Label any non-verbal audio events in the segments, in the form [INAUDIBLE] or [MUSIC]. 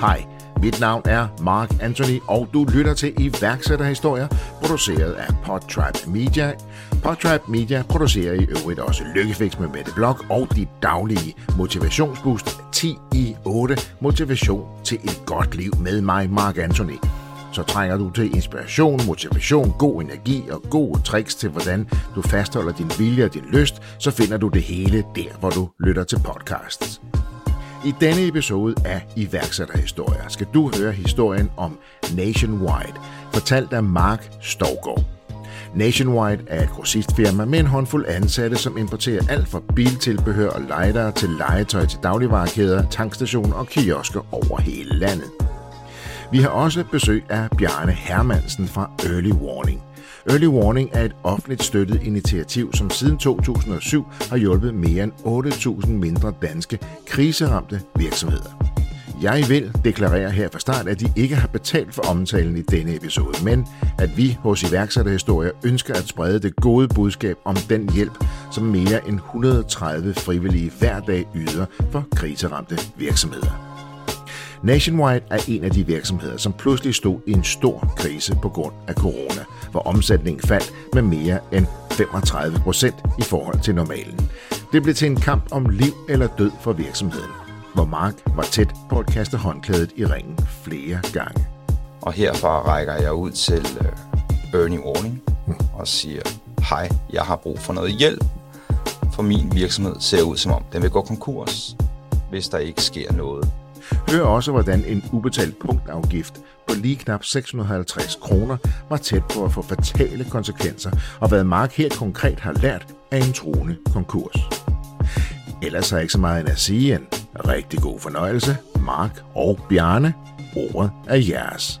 Hej, mit navn er Mark Anthony, og du lytter til iværksætterhistorier, produceret af Podtribe Media. Podtribe Media producerer i øvrigt også Lykkefix med Mette Blok og dit daglige motivationsboost 10 i 8 motivation til et godt liv med mig, Mark Anthony. Så trænger du til inspiration, motivation, god energi og gode tricks til, hvordan du fastholder din vilje og din lyst, så finder du det hele der, hvor du lytter til podcasts. I denne episode af iværksætterhistorier skal du høre historien om Nationwide, fortalt af Mark Stovgaard. Nationwide er et grossistfirma med en håndfuld ansatte, som importerer alt fra biltilbehør og lightere til legetøj til dagligvarekæder, tankstationer og kiosker over hele landet. Vi har også besøg af Bjarne Hermansen fra Early Warning. Early Warning er et offentligt støttet initiativ, som siden 2007 har hjulpet mere end 8.000 mindre danske kriseramte virksomheder. Jeg vil deklarere her fra start, at de ikke har betalt for omtalen i denne episode, men at vi hos iværksætterhistorier ønsker at sprede det gode budskab om den hjælp, som mere end 130 frivillige hver dag yder for kriseramte virksomheder. Nationwide er en af de virksomheder, som pludselig stod i en stor krise på grund af corona, hvor omsætningen faldt med mere end 35 procent i forhold til normalen. Det blev til en kamp om liv eller død for virksomheden, hvor Mark var tæt på at kaste håndklædet i ringen flere gange. Og herfra rækker jeg ud til øh, Bernie Warning og siger, hej, jeg har brug for noget hjælp, for min virksomhed ser ud som om den vil gå konkurs, hvis der ikke sker noget Hør også, hvordan en ubetalt punktafgift på lige knap 650 kroner var tæt på at få fatale konsekvenser, og hvad Mark her konkret har lært af en troende konkurs. Ellers er ikke så meget end at sige en rigtig god fornøjelse. Mark og Bjarne, ordet er jeres.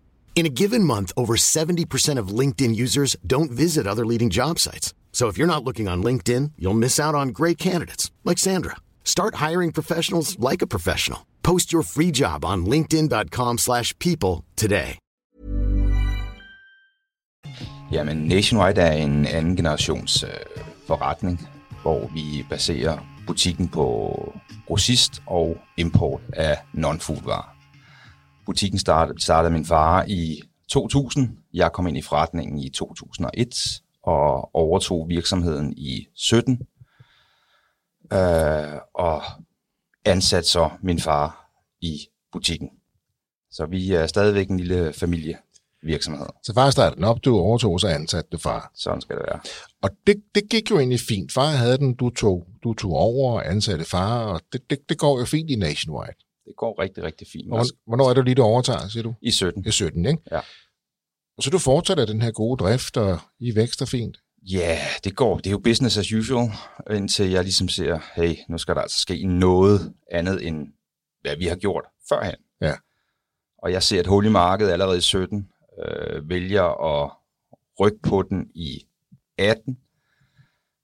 In a given month, over 70% of LinkedIn users don't visit other leading job sites. So if you're not looking on LinkedIn, you'll miss out on great candidates like Sandra. Start hiring professionals like a professional. Post your free job on linkedin.com/people today. Jamen Nationwide er en anden generations øh, forretning, hvor vi baserer butikken på grossist og import af non-food varer. Butikken startede, startede min far i 2000. Jeg kom ind i forretningen i 2001 og overtog virksomheden i 17. Øh, og ansatte så min far i butikken. Så vi er stadigvæk en lille familievirksomhed. Så far startede den op, du overtog, så ansatte du far. Sådan skal det være. Og det, det gik jo egentlig fint. Far havde den, du tog, du tog over og ansatte far, og det, det, det går jo fint i Nationwide. Det går rigtig, rigtig fint. Hvornår, hvornår er det lige, du overtager, siger du? I 17. I 17, ikke? Ja. Så du fortsætter den her gode drift, og I vækster fint? Ja, yeah, det går. Det er jo business as usual, indtil jeg ligesom ser, hey, nu skal der altså ske noget andet, end hvad vi har gjort førhen. Ja. Og jeg ser et hul i markedet allerede i 17, øh, vælger at rykke på den i 18,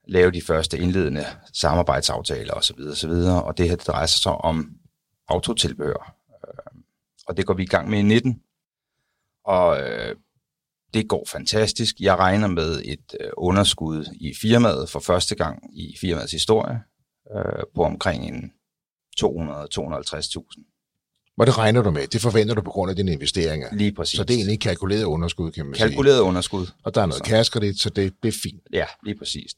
lave de første indledende samarbejdsaftaler osv. osv. Og det her drejer sig så om autotilbehør. Øh, og det går vi i gang med i 19. Og øh, det går fantastisk. Jeg regner med et øh, underskud i firmaet for første gang i firmaets historie øh, på omkring en 200-250.000. Hvad det regner du med? Det forventer du på grund af dine investeringer? Lige præcis. Så det er egentlig kalkuleret underskud, kan man kalkuleret sige? Kalkuleret underskud. Og der er noget kassekredit, så det, det er fint. Ja, lige præcis.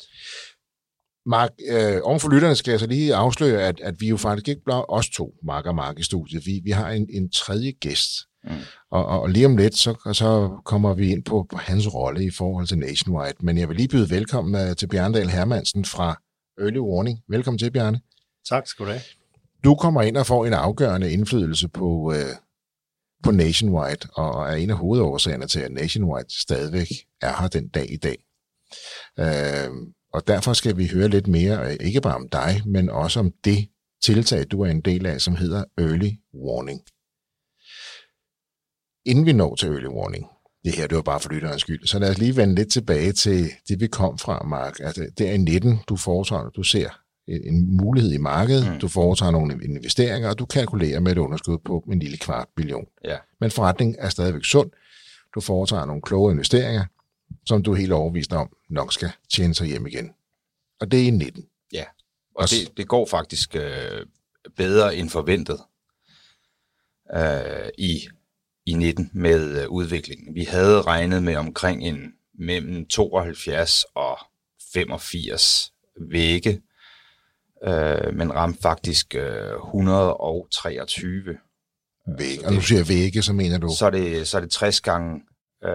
Mark, øh, oven for lytterne skal jeg så lige afsløre, at, at vi jo faktisk ikke blot os to, Mark og Mark, i studiet. Vi, vi har en, en tredje gæst. Mm. Og, og lige om lidt, så, så kommer vi ind på, på hans rolle i forhold til Nationwide. Men jeg vil lige byde velkommen uh, til Bjarne Hermansen fra Early Warning. Velkommen til, Bjarne. Tak skal du have. Du kommer ind og får en afgørende indflydelse på, uh, på Nationwide, og er en af hovedårsagerne til, at Nationwide stadigvæk er her den dag i dag. Uh, Og derfor skal vi høre lidt mere, ikke bare om dig, men også om det tiltag, du er en del af, som hedder Early Warning. Inden vi når til Early Warning, det her det var bare for lytterens skyld, så lad os lige vende lidt tilbage til det, vi kom fra, Mark. Altså, det er i 19, du foretager, du ser en mulighed i markedet, mm. du foretager nogle investeringer, og du kalkulerer med et underskud på en lille kvart billion. Ja. Men forretningen er stadigvæk sund. Du foretager nogle kloge investeringer, som du er helt overbevist om nok skal tjene sig hjem igen. Og det er i 19. Ja, og det, det går faktisk øh, bedre end forventet øh, i, i 19 med øh, udviklingen. Vi havde regnet med omkring en mellem 72 og 85 vægge, øh, men ramte faktisk øh, 123. Vægge. Og nu siger jeg vægge, så mener du? Så er det, så er det 60 gange, øh,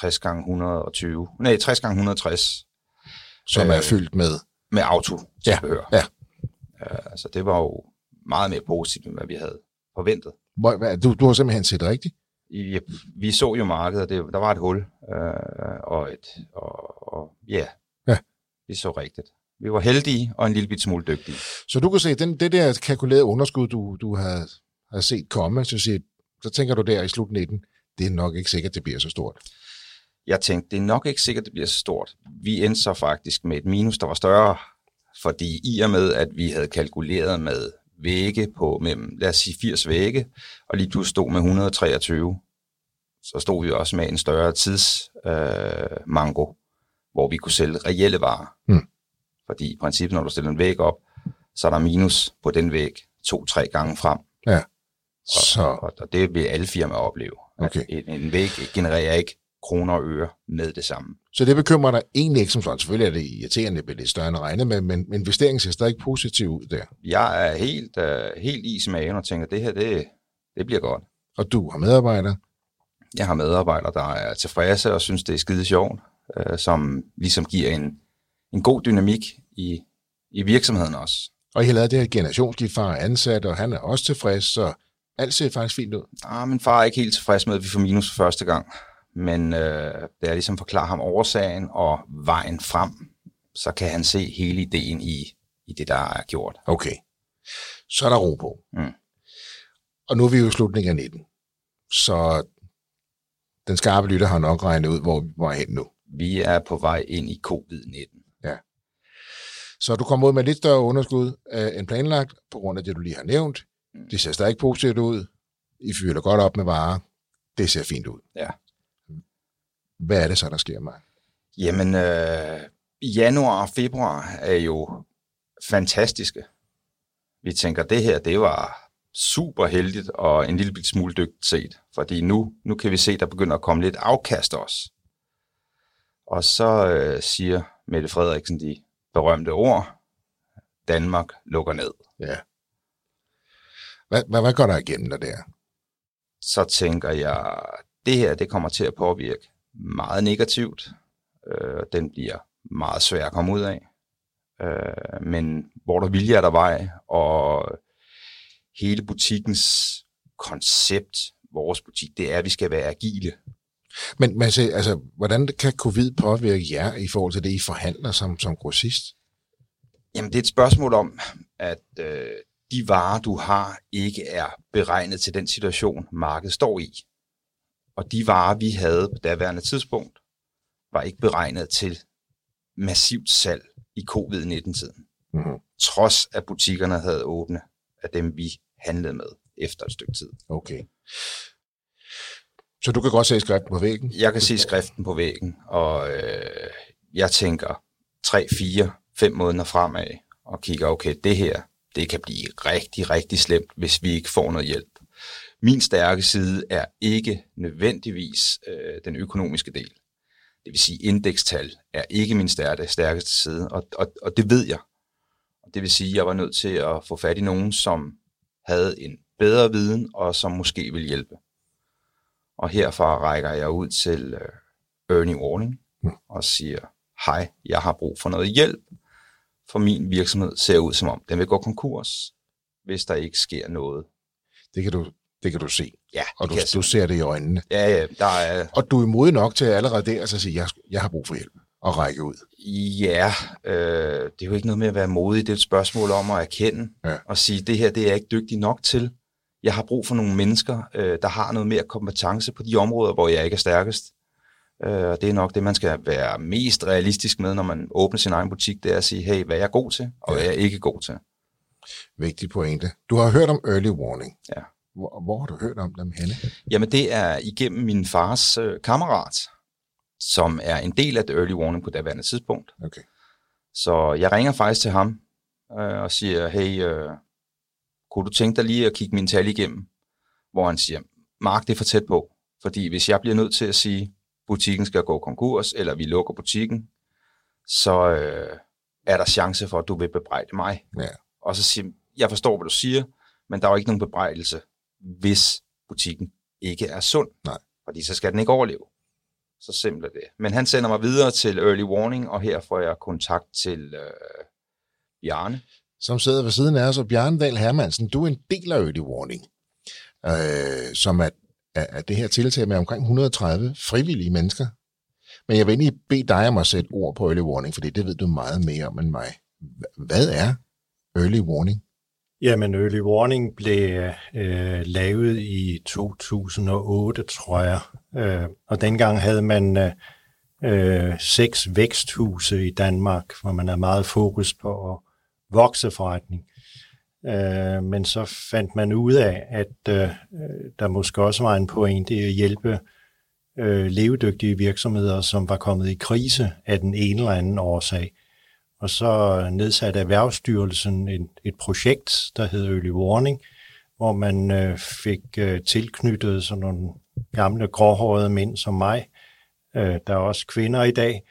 60 gange 120. Nej, 60 gange 160. Som øh, er fyldt med? Med auto ja, ja. Øh, så det var jo meget mere positivt, end hvad vi havde forventet. Du, du har simpelthen set rigtigt? I, vi så jo markedet, det, der var et hul, øh, og, et, og, og ja, ja, vi så rigtigt. Vi var heldige og en lille bit smule dygtige. Så du kan se, den, det der kalkulerede underskud, du, du har, har set komme, så, siger, så tænker du der i slut 19, det er nok ikke sikkert, det bliver så stort. Jeg tænkte, det er nok ikke sikkert, det bliver så stort. Vi endte så faktisk med et minus, der var større, fordi i og med, at vi havde kalkuleret med vægge på mellem, lad os sige 80 vægge, og lige pludselig stod med 123, så stod vi også med en større tidsmango, øh, hvor vi kunne sælge reelle varer. Hmm. Fordi i princippet, når du stiller en væg op, så er der minus på den væg to-tre gange frem. Ja. Og, så... og, og det vil alle firmaer opleve. Okay. En, en væg genererer ikke kroner og øre med det samme. Så det bekymrer dig egentlig ikke som sådan. Selvfølgelig er det irriterende, det lidt større end regnet med, men investeringen ser stadig positiv ud der. Jeg er helt, uh, helt is i maven og tænker, det her, det, det bliver godt. Og du har medarbejdere? Jeg har medarbejdere, der er tilfredse og synes, det er skide sjovt, uh, som ligesom giver en, en god dynamik i, i virksomheden også. Og I har lavet det her generationsskift, far er ansat, og han er også tilfreds, så alt ser faktisk fint ud. Ah, min far er ikke helt tilfreds med, at vi får minus for første gang. Men øh, da jeg ligesom forklarer ham årsagen og vejen frem, så kan han se hele ideen i, i det, der er gjort. Okay. Så er der ro på. Mm. Og nu er vi jo i slutningen af 19. Så den skarpe lytter har nok regnet ud, hvor vi er hen nu. Vi er på vej ind i covid-19. Ja. Så du kommer ud med lidt større underskud øh, end planlagt, på grund af det, du lige har nævnt. Mm. Det ser stadig positivt ud. I fylder godt op med varer. Det ser fint ud. Ja. Hvad er det så, der sker, Mark? Jamen, øh, januar og februar er jo fantastiske. Vi tænker, det her, det var super heldigt og en lille smule dygtigt set, fordi nu, nu kan vi se, der begynder at komme lidt afkast også. Og så øh, siger Mette Frederiksen de berømte ord, Danmark lukker ned. Ja. Hvad, hvad, hvad går der igennem der der? Så tænker jeg, det her, det kommer til at påvirke meget negativt. Øh, den bliver meget svær at komme ud af. Øh, men hvor der vilje er der vej, og hele butikkens koncept, vores butik, det er, at vi skal være agile. Men, se, altså, hvordan kan covid påvirke jer i forhold til det, I forhandler som, som grossist? Jamen, det er et spørgsmål om, at øh, de varer, du har, ikke er beregnet til den situation, markedet står i. Og de varer, vi havde på daværende tidspunkt, var ikke beregnet til massivt salg i covid-19-tiden. Mm-hmm. Trods at butikkerne havde åbne af dem, vi handlede med efter et stykke tid. Okay. Så du kan godt se skriften på væggen? Jeg kan se skriften på væggen, og øh, jeg tænker 3, 4, 5 måneder fremad, og kigger, okay, det her, det kan blive rigtig, rigtig slemt, hvis vi ikke får noget hjælp. Min stærke side er ikke nødvendigvis øh, den økonomiske del. Det vil sige, indekstal er ikke min stærke, stærkeste side, og, og, og det ved jeg. Og det vil sige, at jeg var nødt til at få fat i nogen, som havde en bedre viden, og som måske vil hjælpe. Og herfra rækker jeg ud til øh, Ernie Warning Mm. og siger, hej, jeg har brug for noget hjælp, for min virksomhed ser ud som om, den vil gå konkurs, hvis der ikke sker noget. Det kan du, det kan du se. Ja, Og du, du ser det i øjnene. Ja, ja, der er, Og du er modig nok til allerede der at sige, jeg, jeg har brug for hjælp. at række ud? Ja, øh, det er jo ikke noget med at være modig. Det er et spørgsmål om at erkende Ja. og sige, det her det er jeg ikke dygtig nok til. Jeg har brug for nogle mennesker, øh, der har noget mere kompetence på de områder, hvor jeg ikke er stærkest. Øh, og det er nok det, man skal være mest realistisk med, når man åbner sin egen butik, det er at sige, hey, hvad er jeg god til, og hvad er jeg ikke god til. Vigtig pointe. Du har hørt om early warning. Ja. Hvor, hvor har du hørt om dem henne? Jamen, det er igennem min fars øh, kammerat, som er en del af det early warning på daværende tidspunkt. Okay. Så jeg ringer faktisk til ham øh, og siger, hey, øh, kunne du tænke dig lige at kigge min tal igennem? Hvor han siger, Mark, det er for tæt på. Fordi hvis jeg bliver nødt til at sige, butikken skal gå konkurs, eller vi lukker butikken, så øh, er der chance for, at du vil bebrejde mig. Ja. Og så siger jeg, forstår, hvad du siger, men der er jo ikke nogen bebrejdelse, hvis butikken ikke er sund. Nej. Fordi så skal den ikke overleve. Så simpelt er det. Men han sender mig videre til Early Warning, og her får jeg kontakt til øh, Bjarne. Som sidder ved siden af os, og Bjarne Dahl Hermansen, du er en del af early warning, øh, som er, af, af det her tiltag med omkring 130 frivillige mennesker. Men jeg vil egentlig bede dig om at sætte ord på early warning, fordi det ved du meget mere om end mig. Hvad er early warning? Jamen, Early Warning blev øh, lavet i 2008, tror jeg. Øh, og dengang havde man øh, øh, seks væksthuse i Danmark, hvor man er meget fokus på at vokse forretning. Øh, men så fandt man ud af, at øh, der måske også var en pointe i at hjælpe øh, levedygtige virksomheder, som var kommet i krise af den ene eller anden årsag. Og så nedsatte Erhvervsstyrelsen et, et projekt, der hed Early Warning, hvor man øh, fik øh, tilknyttet sådan nogle gamle gråhårede mænd som mig, øh, der er også kvinder i dag,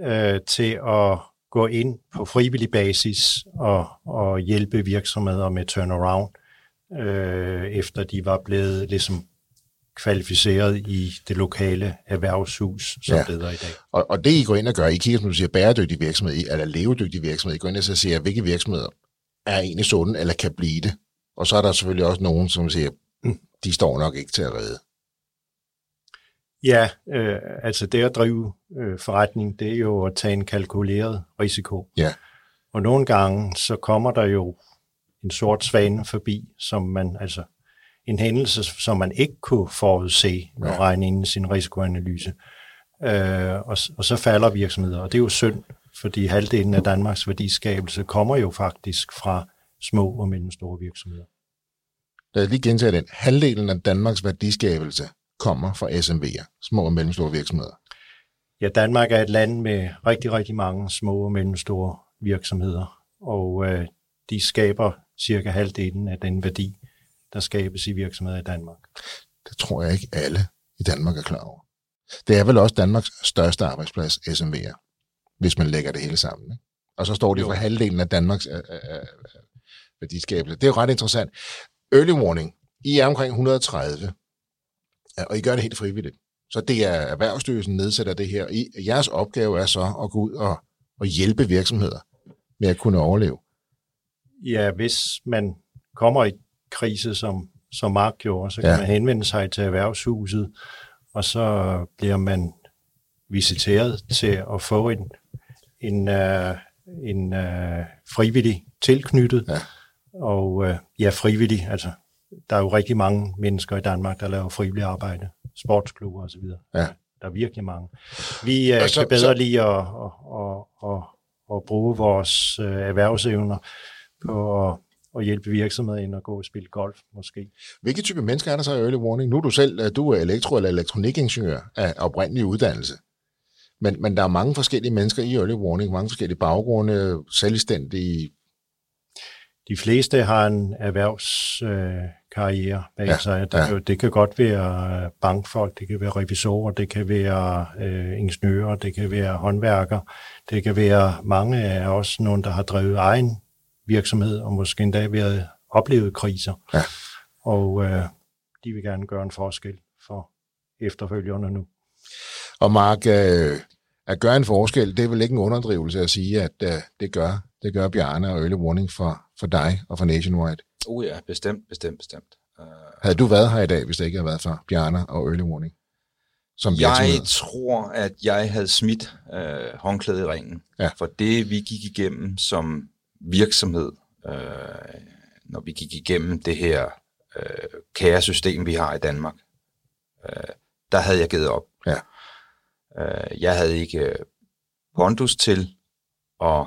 øh, til at gå ind på frivillig basis og, og hjælpe virksomheder med turnaround, øh, efter de var blevet ligesom kvalificeret i det lokale erhvervshus, som Ja. det hedder i dag. Og, og det, I går ind og gør, I kigger, som du siger, bæredygtig virksomhed, eller levedygtig virksomhed, I går ind og så siger, hvilke virksomheder er egentlig sunde, eller kan blive det. Og så er der selvfølgelig også nogen, som siger, "Mm, de står nok ikke til at redde. Ja, øh, altså det at drive øh, forretning, det er jo at tage en kalkuleret risiko. Ja. Og nogle gange, så kommer der jo en sort svane forbi, som man, altså en hændelse, som man ikke kunne forudse og Ja. regne ind i sin risikoanalyse. Øh, og, og så falder virksomheder, og det er jo synd, fordi halvdelen af Danmarks værdiskabelse kommer jo faktisk fra små og mellemstore virksomheder. Lad os lige gentage den. Halvdelen af Danmarks værdiskabelse kommer fra SMV'er, små og mellemstore virksomheder. Ja, Danmark er et land med rigtig, rigtig mange små og mellemstore virksomheder, og øh, de skaber cirka halvdelen af den værdi, der skabes i virksomheder i Danmark. Det tror jeg ikke alle i Danmark er klar over. Det er vel også Danmarks største arbejdsplads, SMV'er, hvis man lægger det hele sammen. Ikke? Og så står det for halvdelen af Danmarks øh, øh, øh, værdiskabelse. Det er jo ret interessant. Early warning. I er omkring 130, ja, og I gør det helt frivilligt. Så det er Erhvervsstyrelsen nedsætter det her. I, jeres opgave er så at gå ud og, og hjælpe virksomheder med at kunne overleve. Ja, hvis man kommer i krise, som, som Mark gjorde, så kan Ja. man henvende sig til erhvervshuset, og så bliver man visiteret til at få en, en, uh, en uh, frivillig tilknyttet. Ja. Og uh, ja, frivillig, altså der er jo rigtig mange mennesker i Danmark, der laver frivillig arbejde, sportsklubber osv. Ja. Der er virkelig mange. Vi Og så- kan bedre så- lide at, at, at, at, at bruge vores uh, erhvervsevner på at, at hjælpe virksomheder ind og gå og spille golf måske. Hvilke type mennesker er der så i early warning? Nu er du selv øh, du er elektro- eller elektronikingeniør af oprindelig uddannelse. Men, men der er mange forskellige mennesker i early warning, mange forskellige baggrunde, selvstændige. De fleste har en erhvervskarriere øh, karriere bag Ja, sig. Det, ja. ja. det kan godt være øh, bankfolk, det kan være revisorer, det kan være øh, ingeniører, det kan være håndværkere, det kan være mange af os, nogen, der har drevet egen virksomhed og måske endda været oplevet kriser. Ja. Og øh, de vil gerne gøre en forskel for efterfølgerne nu. Og Mark, øh, at gøre en forskel, det er vel ikke en underdrivelse at sige, at øh, det gør det gør Bjarne og early warning for, for dig og for Nationwide. Uh ja, bestemt, bestemt, bestemt. Uh, Havde du været her i dag, hvis det ikke havde været for Bjarne og early warning? som Jeg tror, at jeg havde smidt øh, håndklædet i ringen. Ja. For det, vi gik igennem som virksomhed, øh, når vi gik igennem det her øh, kæresystem, vi har i Danmark, øh, der havde jeg givet op. Ja. Øh, jeg havde ikke øh, pondus til at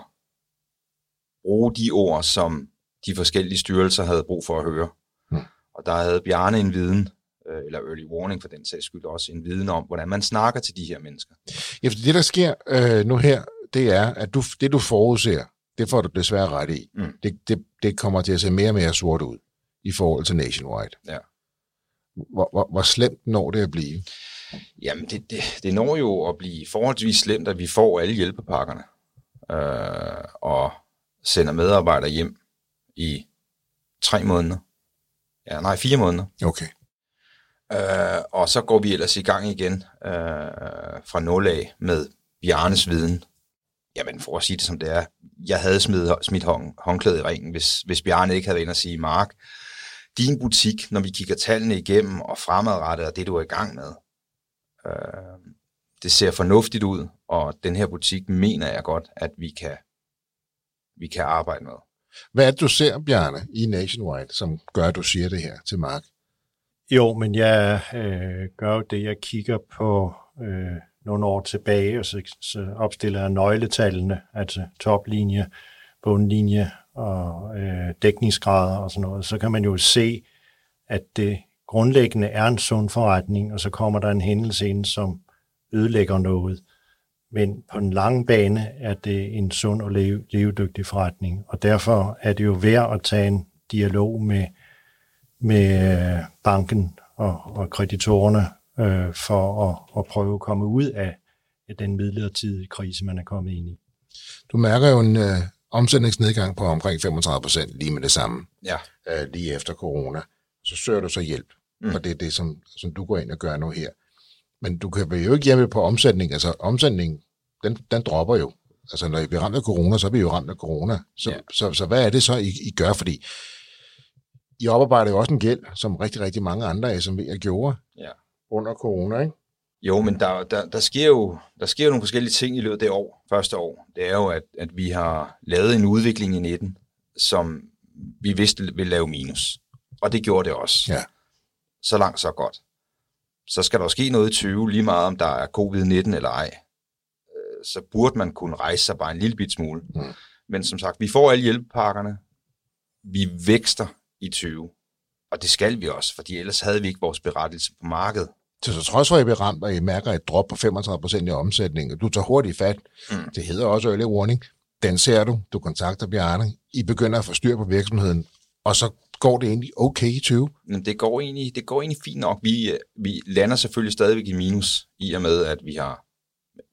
bruge de ord, som de forskellige styrelser havde brug for at høre. Mm. Og der havde Bjarne en viden, øh, eller early warning for den sags skyld også, en viden om, hvordan man snakker til de her mennesker. Ja, fordi det, der sker øh, nu her, det er, at du, det, du forudser, det får du desværre ret i. Mm. Det, det, det kommer til at se mere og mere sort ud i forhold til Nationwide. Ja. Hvor, hvor, hvor slemt når det at blive? Jamen, det, det, det når jo at blive forholdsvis slemt, at vi får alle hjælpepakkerne øh, og sender medarbejdere hjem i tre måneder. Ja, nej, fire måneder. Okay. Øh, og så går vi ellers i gang igen øh, fra nul af med Bjarnes viden. Jamen, for at sige det som det er, jeg havde smidt, smidt hånd, håndklædet i ringen, hvis, hvis Bjarne ikke havde været inde og sige, Mark, din butik, når vi kigger tallene igennem og fremadrettet og det, du er i gang med, øh, det ser fornuftigt ud, og den her butik mener jeg godt, at vi kan, vi kan arbejde med. Hvad er det, du ser, Bjarne, i Nationwide, som gør, at du siger det her til Mark? Jo, men jeg øh, gør jo det, jeg kigger på øh, nogle år tilbage, og så, så opstiller jeg nøgletallene, altså toplinje, bundlinje og øh, dækningsgrader og sådan noget. Så kan man jo se, at det grundlæggende er en sund forretning, og så kommer der en hændelse ind, som ødelægger noget. Men på den lange bane er det en sund og leve, levedygtig forretning, og derfor er det jo værd at tage en dialog med med øh, banken og, og kreditorerne øh, for at, at prøve at komme ud af, den midlertidige krise, man er kommet ind i. Du mærker jo en øh, omsætningsnedgang på omkring 35 procent lige med det samme, Ja, øh, lige efter corona. Så søger du så hjælp. Mm. og det er det, som, som du går ind og gør nu her. Men du kan jo ikke hjemme på omsætning. Altså omsætning, den, den dropper jo. Altså når I bliver ramt af corona, så er vi jo ramt af corona. Så, ja. Ja. så, så hvad er det så, I, I gør? Fordi I oparbejder jo også en gæld, som rigtig, rigtig mange andre SMV'er gjorde ja. under corona, ikke? Jo, men der, der, der, sker jo, der sker jo nogle forskellige ting i løbet af det år, første år. Det er jo, at, at vi har lavet en udvikling i 19, som vi vidste ville lave minus. Og det gjorde det også. Ja. Så langt, så godt. Så skal der ske noget i 20, lige meget om der er covid-19 eller ej. Øh, Så burde man kunne rejse sig bare en lille bit smule. Mm. Men som sagt, vi får alle hjælpepakkerne. Vi vækster i 20. Og det skal vi også, fordi ellers havde vi ikke vores berettelse på markedet. Så, så trods for, at I bliver ramt, og I mærker et drop på 35 procent i omsætningen, du tager hurtigt fat. Mm. det hedder også early warning, den ser du, du kontakter Bjarne, I begynder at få styr på virksomheden, og så går det egentlig okay i 20. Men det går egentlig, det går egentlig fint nok. Vi, øh, vi lander selvfølgelig stadigvæk i minus, i og med, at vi har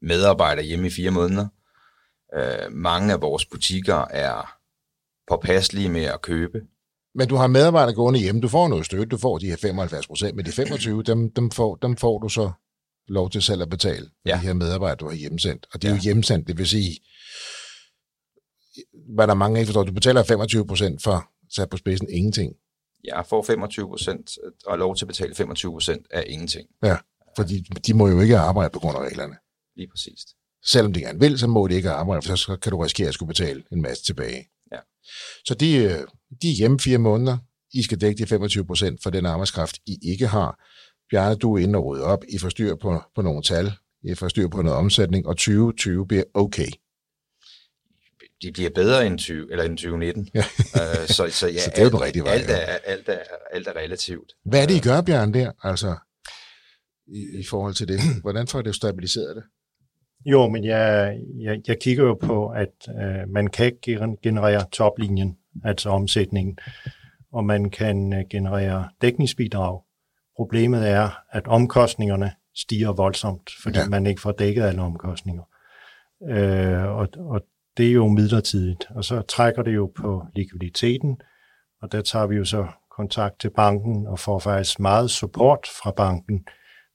medarbejdere hjemme i fire måneder. Øh, mange af vores butikker er påpasselige med at købe. Men du har medarbejdere gående hjemme, du får noget støtte, du får de her 75 procent, men de 25, dem, dem, får, dem får du så lov til selv at betale for ja. De her medarbejdere, du har hjemsendt. Og det er ja. Jo hjemsendt, det vil sige, hvad der er mange af, forstår, du betaler 25 procent for, sat på spidsen, ingenting. Jeg får 25 procent og lov til at betale 25 procent af ingenting. Ja, fordi de må jo ikke arbejde på grund af reglerne. Lige præcis. Selvom de gerne vil, så må de ikke arbejde, for så kan du risikere at skulle betale en masse tilbage. Ja. Så de, øh, de er hjemme fire måneder. I skal dække de 25 procent for den arbejdskraft, I ikke har. Bjarne, du er inde og rydde op. I får styr på, på nogle tal. I får styr på noget omsætning, og 2020 bliver okay. De bliver bedre end, 20, eller end 2019. Ja. øh, så, så, ja, [LAUGHS] Så det er jo den rigtige vej, alt, er, alt, er, alt er relativt. Hvad er det, I gør, Bjarne, der? Altså, i, i forhold til det. [CLEARS THROAT] Hvordan får det stabiliseret det? Jo, men jeg, jeg, jeg kigger jo på, at øh, man kan gen- generere toplinjen, altså omsætningen, og man kan øh, generere dækningsbidrag. Problemet er, at omkostningerne stiger voldsomt, fordi ja. man ikke får dækket alle omkostninger. Øh, og, og det er jo midlertidigt, og så trækker det jo på likviditeten, og der tager vi jo så kontakt til banken og får faktisk meget support fra banken.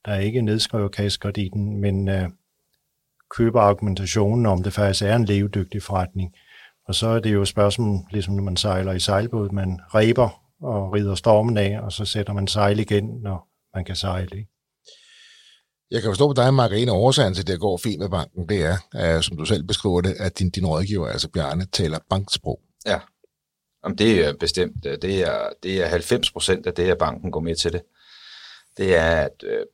Der er ikke nedskrevet kassekrediten, men øh, køber argumentationen om, det faktisk er en levedygtig forretning. Og så er det jo et spørgsmål, ligesom når man sejler i sejlbåd, man reber og rider stormen af, og så sætter man sejl igen, når man kan sejle. Ikke? Jeg kan forstå på dig, Mark, en af årsagen til, at det går fint med banken, det er, at, som du selv beskriver det, at din, din rådgiver, altså Bjarne, taler banksprog. Ja, Jamen, det er bestemt. Øh, det er, det er 90 procent af det, at banken går med til det. Det er, at øh,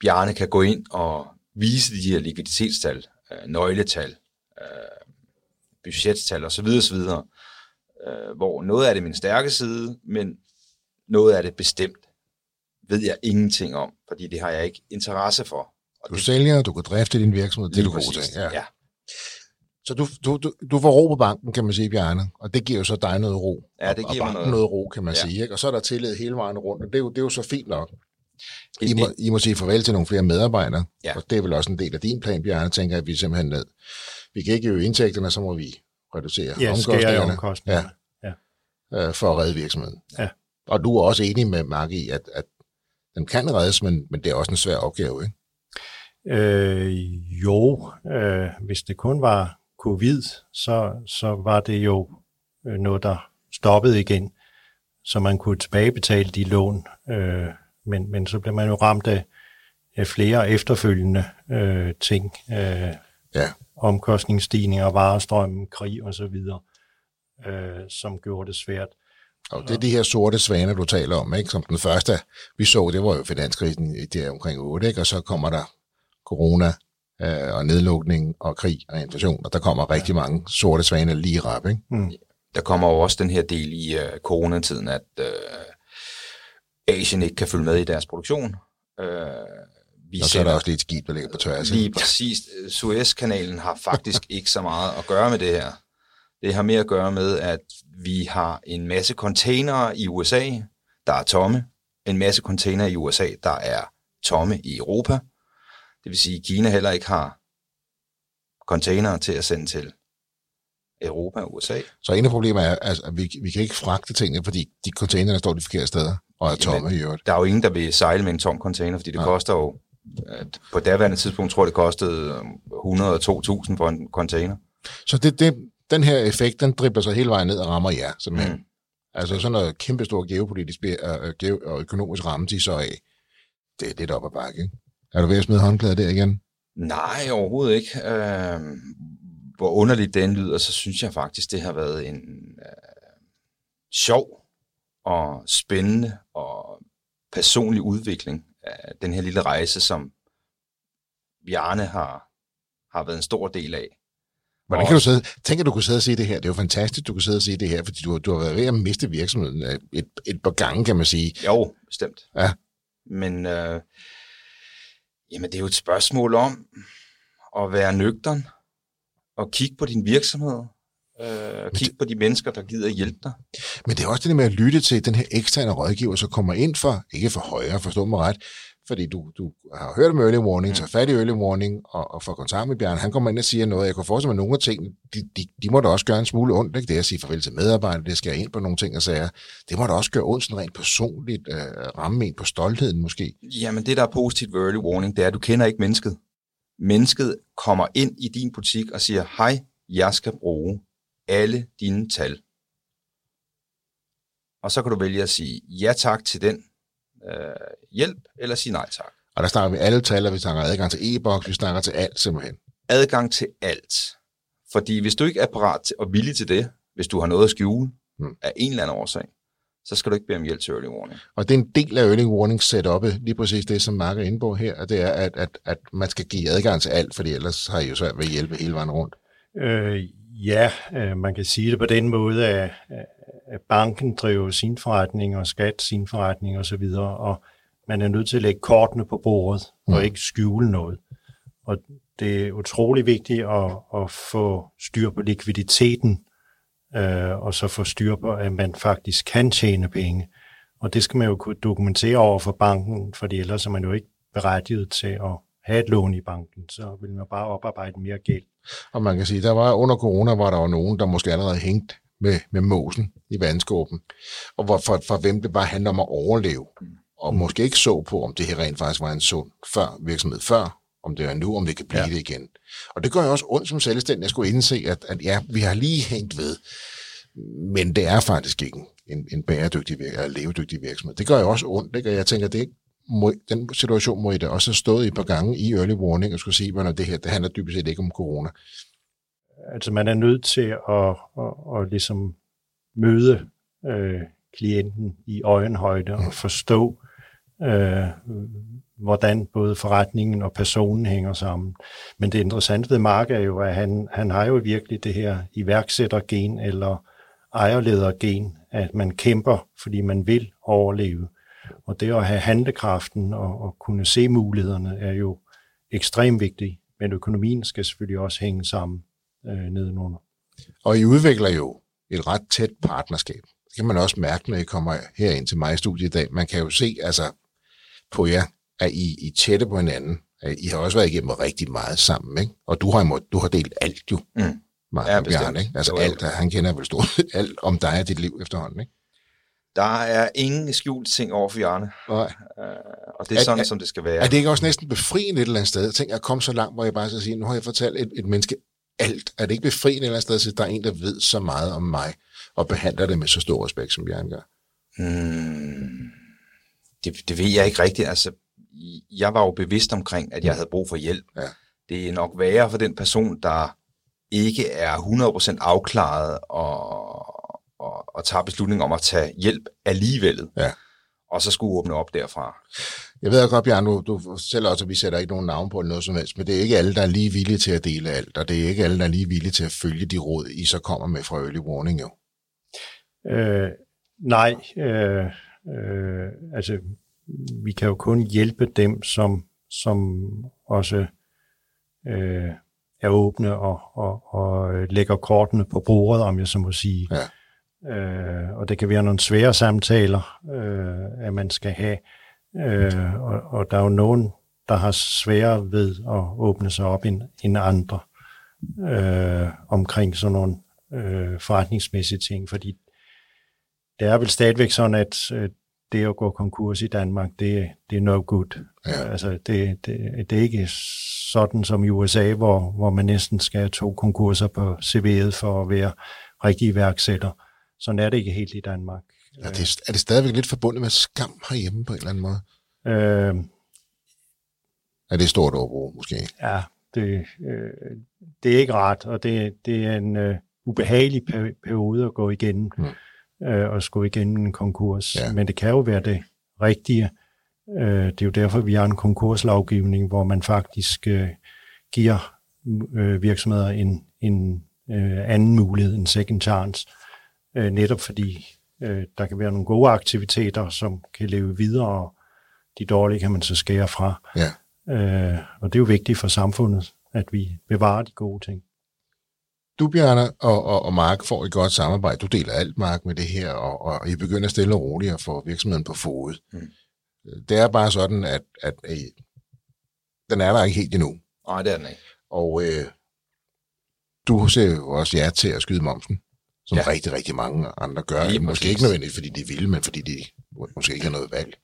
Bjarne kan gå ind og vise de her likviditetstal, øh, nøgletal, øh, budgettal osv. osv. Øh, hvor noget af det er min stærke side, men noget af det bestemt ved jeg ingenting om, fordi det har jeg ikke interesse for. Og du det, sælger, du kan drifte din virksomhed, det er du god til. Ja. ja. Så du, du, du, du får ro på banken, kan man sige, Bjarne, og det giver jo så dig noget ro. Ja, det giver og, og banken noget. noget ro, kan man ja. sige. Ikke? Og så er der tillid hele vejen rundt, og det er jo, det er jo så fint nok. I må, I må sige farvel til nogle flere medarbejdere, ja. og det er vel også en del af din plan, Bjarne, tænker at vi simpelthen ned. Vi kan ikke øge indtægterne, så må vi reducere ja, omkostningerne, omkostningerne. Ja, ja. Øh, for at redde virksomheden. Ja. Og du er også enig med Mark i, at, at den kan reddes, men, men det er også en svær opgave, ikke? Øh, jo, øh, hvis det kun var covid, så, så var det jo øh, noget, der stoppede igen, så man kunne tilbagebetale de lån. Øh, men, men så blev man jo ramt af, af flere efterfølgende øh, ting. Øh, ja. Omkostningsstigninger, varestrømmen, krig og så videre, øh, som gjorde det svært. Og det er de her sorte svaner, du taler om, ikke? Som den første, vi så, det var jo finanskrisen i der omkring 8, ikke? Og så kommer der corona øh, og nedlukning og krig og inflation, og der kommer rigtig mange sorte svaner lige rap, ikke? Mm. Der kommer jo også den her del i uh, coronatiden, at uh, Asien ikke kan følge med i deres produktion. Uh, vi og så er der også lidt skib, der ligger på tværs. Lige præcis. Suezkanalen har faktisk [LAUGHS] ikke så meget at gøre med det her. Det har mere at gøre med, at vi har en masse containere i USA, der er tomme. En masse containere i USA, der er tomme i Europa. Det vil sige, at Kina heller ikke har containere til at sende til Europa og USA. Så en af problemerne er, altså, at vi, vi kan ikke fragte tingene, fordi de containere står de forkerte steder og er tomme Jamen, i øvrigt. Der er jo ingen, der vil sejle med en tom container, fordi det ja. koster jo, på daværende tidspunkt tror jeg, det kostede 102.000 for en container. Så det, det, den her effekt, den dribler sig hele vejen ned og rammer jer, simpelthen. Mm. Altså sådan noget kæmpe stor geopolitisk og økonomisk ramme, de så af. Det er lidt op ad bakke, ikke? Er du ved at smide håndklæder der igen? Nej, overhovedet ikke. Øh, hvor underligt den lyder, så synes jeg faktisk, det har været en øh, sjov og spændende og personlig udvikling af den her lille rejse, som Bjarne har, har været en stor del af. Hvordan kan du sidde, tænk, at du kunne sidde og sige det her. Det er jo fantastisk, du kunne sidde og sige det her, fordi du, du har været ved at miste virksomheden øh, et, et par gange, kan man sige. Jo, bestemt. Ja. Men øh, jamen, det er jo et spørgsmål om at være nøgtern og kigge på din virksomhed, øh, og kigge på de mennesker, der gider hjælpe dig. Men det er også det med at lytte til den her eksterne rådgiver, som kommer ind for, ikke for højre, forstå mig ret, fordi du, du har hørt om early warning, så fat i early warning, og, og får kontakt med Bjørn, han kommer ind og siger noget, jeg kan forestille mig, at nogle af tingene, de, de, de må da også gøre en smule ondt, ikke? det er at sige farvel til medarbejdere, det skal ind på nogle ting og sager, det må da også gøre ondt sådan rent personligt, øh, ramme en på stoltheden måske. Jamen det, der er positivt ved early warning, det er, at du kender ikke mennesket. Mennesket kommer ind i din butik og siger, hej, jeg skal bruge alle dine tal. Og så kan du vælge at sige ja tak til den øh, hjælp, eller sige nej tak. Og der snakker vi alle tal, og vi snakker adgang til e-boks, vi snakker til alt simpelthen. Adgang til alt. Fordi hvis du ikke er parat til, og villig til det, hvis du har noget at skjule hmm. af en eller anden årsag, så skal du ikke bede om hjælp til early warning. Og det er en del af early warning setup'et, lige præcis det, som Mark er inde på her, det er, at, at, at man skal give adgang til alt, fordi ellers har I jo svært ved at hjælpe hele vejen rundt. Øh, ja, øh, man kan sige det på den måde, at banken driver sin forretning, og skat sin forretning osv., og, og man er nødt til at lægge kortene på bordet, mm. og ikke skjule noget. Og det er utrolig vigtigt at, at få styr på likviditeten, øh, og så få styr på, at man faktisk kan tjene penge. Og det skal man jo kunne dokumentere over for banken, fordi ellers er man jo ikke berettiget til at have et lån i banken, så vil man bare oparbejde mere gæld. Og man kan sige, der var under corona, var der jo nogen, der måske allerede hængt med, med måsen i vandskåben, og hvor, for, for hvem det bare handler om at overleve, og mm. måske ikke så på, om det her rent faktisk var en sund før, virksomhed før, om det er nu, om det kan blive ja. det igen. Og det gør jo også ondt som selvstændig at skulle indse, at, at ja, vi har lige hængt ved, men det er faktisk ikke en, en bæredygtig eller levedygtig virksomhed. Det gør jo også ondt, ikke? og jeg tænker, det må, den situation må I da også have stået i et par gange i early warning og skulle sige, at det her det handler dybest set ikke om corona. Altså man er nødt til at, at, at, ligesom møde øh, klienten i øjenhøjde og forstå, øh, hvordan både forretningen og personen hænger sammen. Men det interessante ved Mark er jo, at han, han har jo virkelig det her iværksættergen eller ejerledergen, at man kæmper, fordi man vil overleve. Og det at have handlekraften og, og kunne se mulighederne er jo ekstremt vigtigt, men økonomien skal selvfølgelig også hænge sammen øh, nedenunder. Og I udvikler jo et ret tæt partnerskab. Det kan man også mærke, når I kommer herind til mig i studiet i dag. Man kan jo se altså, på jer, at I, I tætte på hinanden. I har også været igennem rigtig meget sammen, ikke? Og du har, du har delt alt jo, mm. Mark ja, Bjørn, ikke? Altså alt, han kender vel stort alt om dig og dit liv efterhånden, ikke? Der er ingen skjult ting over for Jarne. Nej. Uh, og det er, er sådan, er, som det skal være. Er det ikke også næsten befriende et eller andet sted? Tænk at komme så langt, hvor jeg bare skal sige, nu har jeg fortalt et, et menneske alt. Er det ikke befriende et eller andet sted, at der er en, der ved så meget om mig, og behandler det med så stor respekt, som Bjørn gør? Hmm, det, det ved jeg ikke rigtigt. Altså, jeg var jo bevidst omkring, at jeg havde brug for hjælp. Ja. Det er nok værre for den person, der ikke er 100% afklaret og, og, og tager beslutning om at tage hjælp alligevel. Ja. Og så skulle åbne op derfra. Jeg ved godt, Bjørn, du, du fortæller også, at vi sætter ikke nogen navn på noget som helst, men det er ikke alle, der er lige villige til at dele alt, og det er ikke alle, der er lige villige til at følge de råd, I så kommer med fra Early Warning jo. Øh, nej, øh, øh, altså vi kan jo kun hjælpe dem, som, som også øh, er åbne og, og, og lægger kortene på bordet, om jeg så må sige. Ja. Øh, og det kan være nogle svære samtaler, øh, at man skal have. Øh, og, og der er jo nogen, der har svære ved at åbne sig op end, end andre øh, omkring sådan nogle øh, forretningsmæssige ting, fordi det er vel stadigvæk sådan, at øh, det at gå konkurs i Danmark, det, det er no good. Ja. Altså, det, det, det er ikke sådan som i USA, hvor, hvor man næsten skal have to konkurser på CV'et for at være rigtig iværksætter. Sådan er det ikke helt i Danmark. Er det, er det stadigvæk lidt forbundet med skam herhjemme på en eller anden måde? Øh, er det stort overbrug, måske? Ja, det, øh, det er ikke ret, og det, det er en øh, ubehagelig periode at gå igennem. Hmm øh, og skulle igennem en konkurs. Ja. Men det kan jo være det rigtige. Øh, det er jo derfor, vi har en konkurslovgivning, hvor man faktisk øh, giver øh, virksomheder en, en øh, anden mulighed, en second chance, øh, netop fordi øh, der kan være nogle gode aktiviteter, som kan leve videre, og de dårlige kan man så skære fra. Ja. Øh, og det er jo vigtigt for samfundet, at vi bevarer de gode ting du, Bjarne, og, og, og Mark får et godt samarbejde. Du deler alt, Mark, med det her, og, og I begynder stille og roligt at få virksomheden på fod. Mm. Det er bare sådan, at, at, at den er der ikke helt endnu. Nej, det er den ikke. Og øh, du ser jo også ja til at skyde momsen, som ja. rigtig, rigtig mange andre gør. Lige måske præcis. ikke nødvendigt, fordi de vil, men fordi de måske ikke har noget valg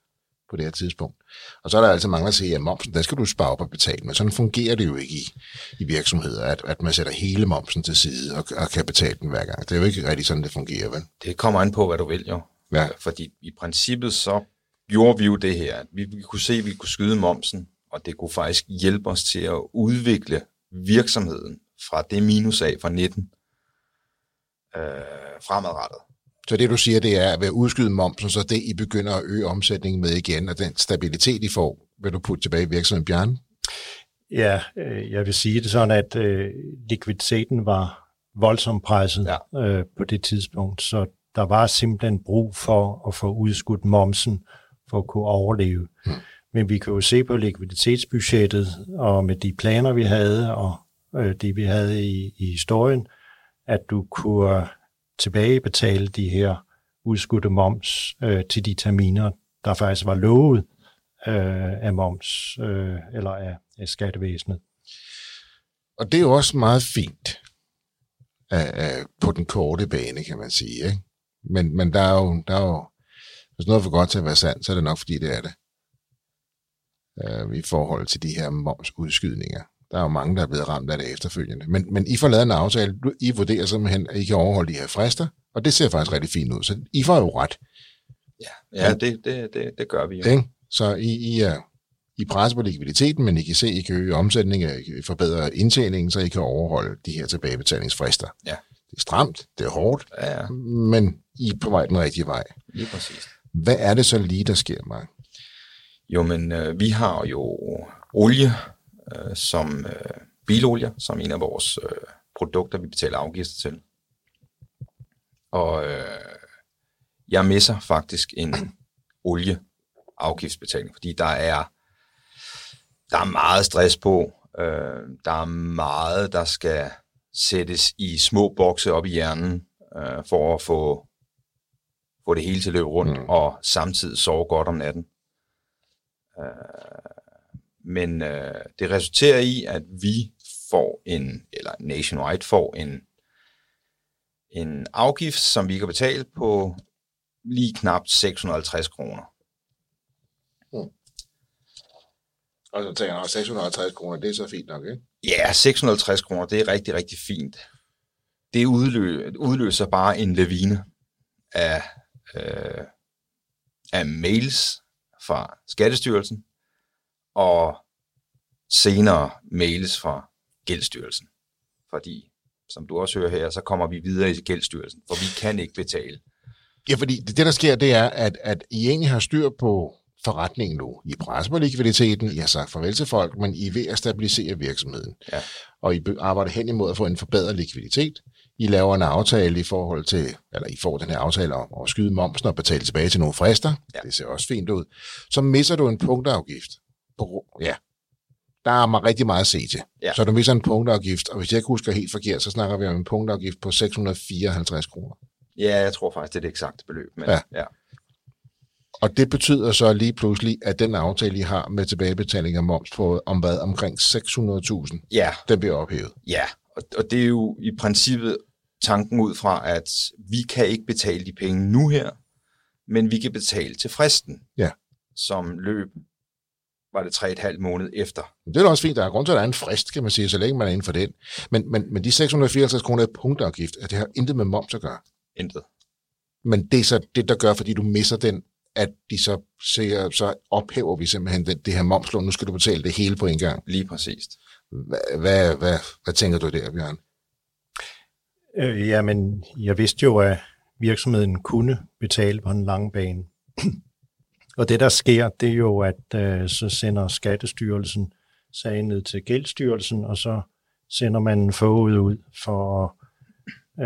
på det her tidspunkt. Og så er der altså mange, der siger, at momsen, der skal du spare op og betale, men sådan fungerer det jo ikke i, i virksomheder, at, at man sætter hele momsen til side og, og kan betale den hver gang. Det er jo ikke rigtig sådan, det fungerer, vel? Det kommer an på, hvad du vil jo. Ja. Fordi i princippet så gjorde vi jo det her. Vi, vi kunne se, at vi kunne skyde momsen, og det kunne faktisk hjælpe os til at udvikle virksomheden fra det minus af fra 19 øh, fremadrettet. Så det, du siger, det er, at ved at udskyde momsen, så det, I begynder at øge omsætningen med igen, og den stabilitet, I får, vil du putte tilbage i virksomheden, Bjørn? Ja, øh, jeg vil sige det sådan, at øh, likviditeten var voldsomt presset ja. øh, på det tidspunkt, så der var simpelthen brug for at få udskudt momsen for at kunne overleve. Hmm. Men vi kan jo se på likviditetsbudgettet, og med de planer, vi havde, og øh, det, vi havde i, i historien, at du kunne tilbagebetale de her udskudte moms øh, til de terminer, der faktisk var lovet øh, af moms øh, eller af, af skattevæsenet. Og det er jo også meget fint øh, på den korte bane, kan man sige. Ikke? Men, men der er jo, der er jo, hvis noget er for godt til at være sandt, så er det nok, fordi det er det. Øh, I forhold til de her momsudskydninger. Der er jo mange, der er blevet ramt af det efterfølgende. Men, men I får lavet en aftale. I vurderer simpelthen, at I kan overholde de her frister, og det ser faktisk rigtig fint ud. Så I får jo ret. Ja, ja det, det, det, det gør vi jo. Så I, I er I presser på likviditeten, men I kan se, at I kan øge omsætningen, I kan forbedre indtjeningen, så I kan overholde de her tilbagebetalingsfrister. Ja. Det er stramt, det er hårdt, Ja, ja, men I er på vej den rigtige vej. lige præcis. Hvad er det så lige, der sker, Mark? Jo, men øh, vi har jo olie, øh, som øh, bilolie, som en af vores øh, produkter, vi betaler afgifter til. Og øh, jeg misser faktisk en olieafgiftsbetaling, fordi der er, der er meget stress på. Øh, der er meget, der skal sættes i små bokse op i hjernen, øh, for at få, få det hele til at løbe rundt, mm. og samtidig sove godt om natten. Men øh, det resulterer i, at vi får en, eller Nationwide får en, en afgift, som vi kan betale på lige knap 650 kroner. Og så tænker jeg, 650 kroner, det er så fint nok, ikke? Ja, 650 kroner, det er rigtig, rigtig fint. Det udlø- udløser bare en lavine af, øh, af mails fra Skattestyrelsen, og senere mails fra Gældsstyrelsen. Fordi, som du også hører her, så kommer vi videre i Gældsstyrelsen, for vi kan ikke betale. Ja, fordi det, der sker, det er, at, at I egentlig har styr på forretningen nu. I presser på likviditeten, I har sagt farvel til folk, men I er ved at stabilisere virksomheden. Ja. Og I be- arbejder hen imod at få en forbedret likviditet. I laver en aftale i forhold til, eller I får den her aftale om at skyde momsen og betale tilbage til nogle frister. Ja. Det ser også fint ud. Så misser du en punktafgift. På, ja, der er mig rigtig meget at se til. Ja. Så du misser en punktafgift, og hvis jeg ikke husker helt forkert, så snakker vi om en punktafgift på 654 kroner. Ja, jeg tror faktisk, det er det eksakte beløb. Men, Ja. ja. Og det betyder så lige pludselig, at den aftale, I har med tilbagebetaling af moms på om hvad, omkring 600.000, ja, den bliver ophævet. Ja, og, og det er jo i princippet tanken ud fra, at vi kan ikke betale de penge nu her, men vi kan betale til fristen, Ja. som løb, var det tre et halvt måned efter. Det er da også fint, der er grund til, at der er en frist, kan man sige, så længe man er inden for den. Men, men, men de 654 kroner i punktafgift, at det har intet med moms at gøre. Intet. Men det er så det, der gør, fordi du misser den, at de så siger, så ophæver vi simpelthen det, det her momslån. Nu skal du betale det hele på en gang. Lige præcist. Hvad, hvad, hvad, hvad tænker du der, Bjørn? Øh, jamen, jeg vidste jo, at virksomheden kunne betale på en lang bane. Og det, der sker, det er jo, at øh, så sender Skattestyrelsen sagen ned til Gældsstyrelsen, og så sender man en forud ud for at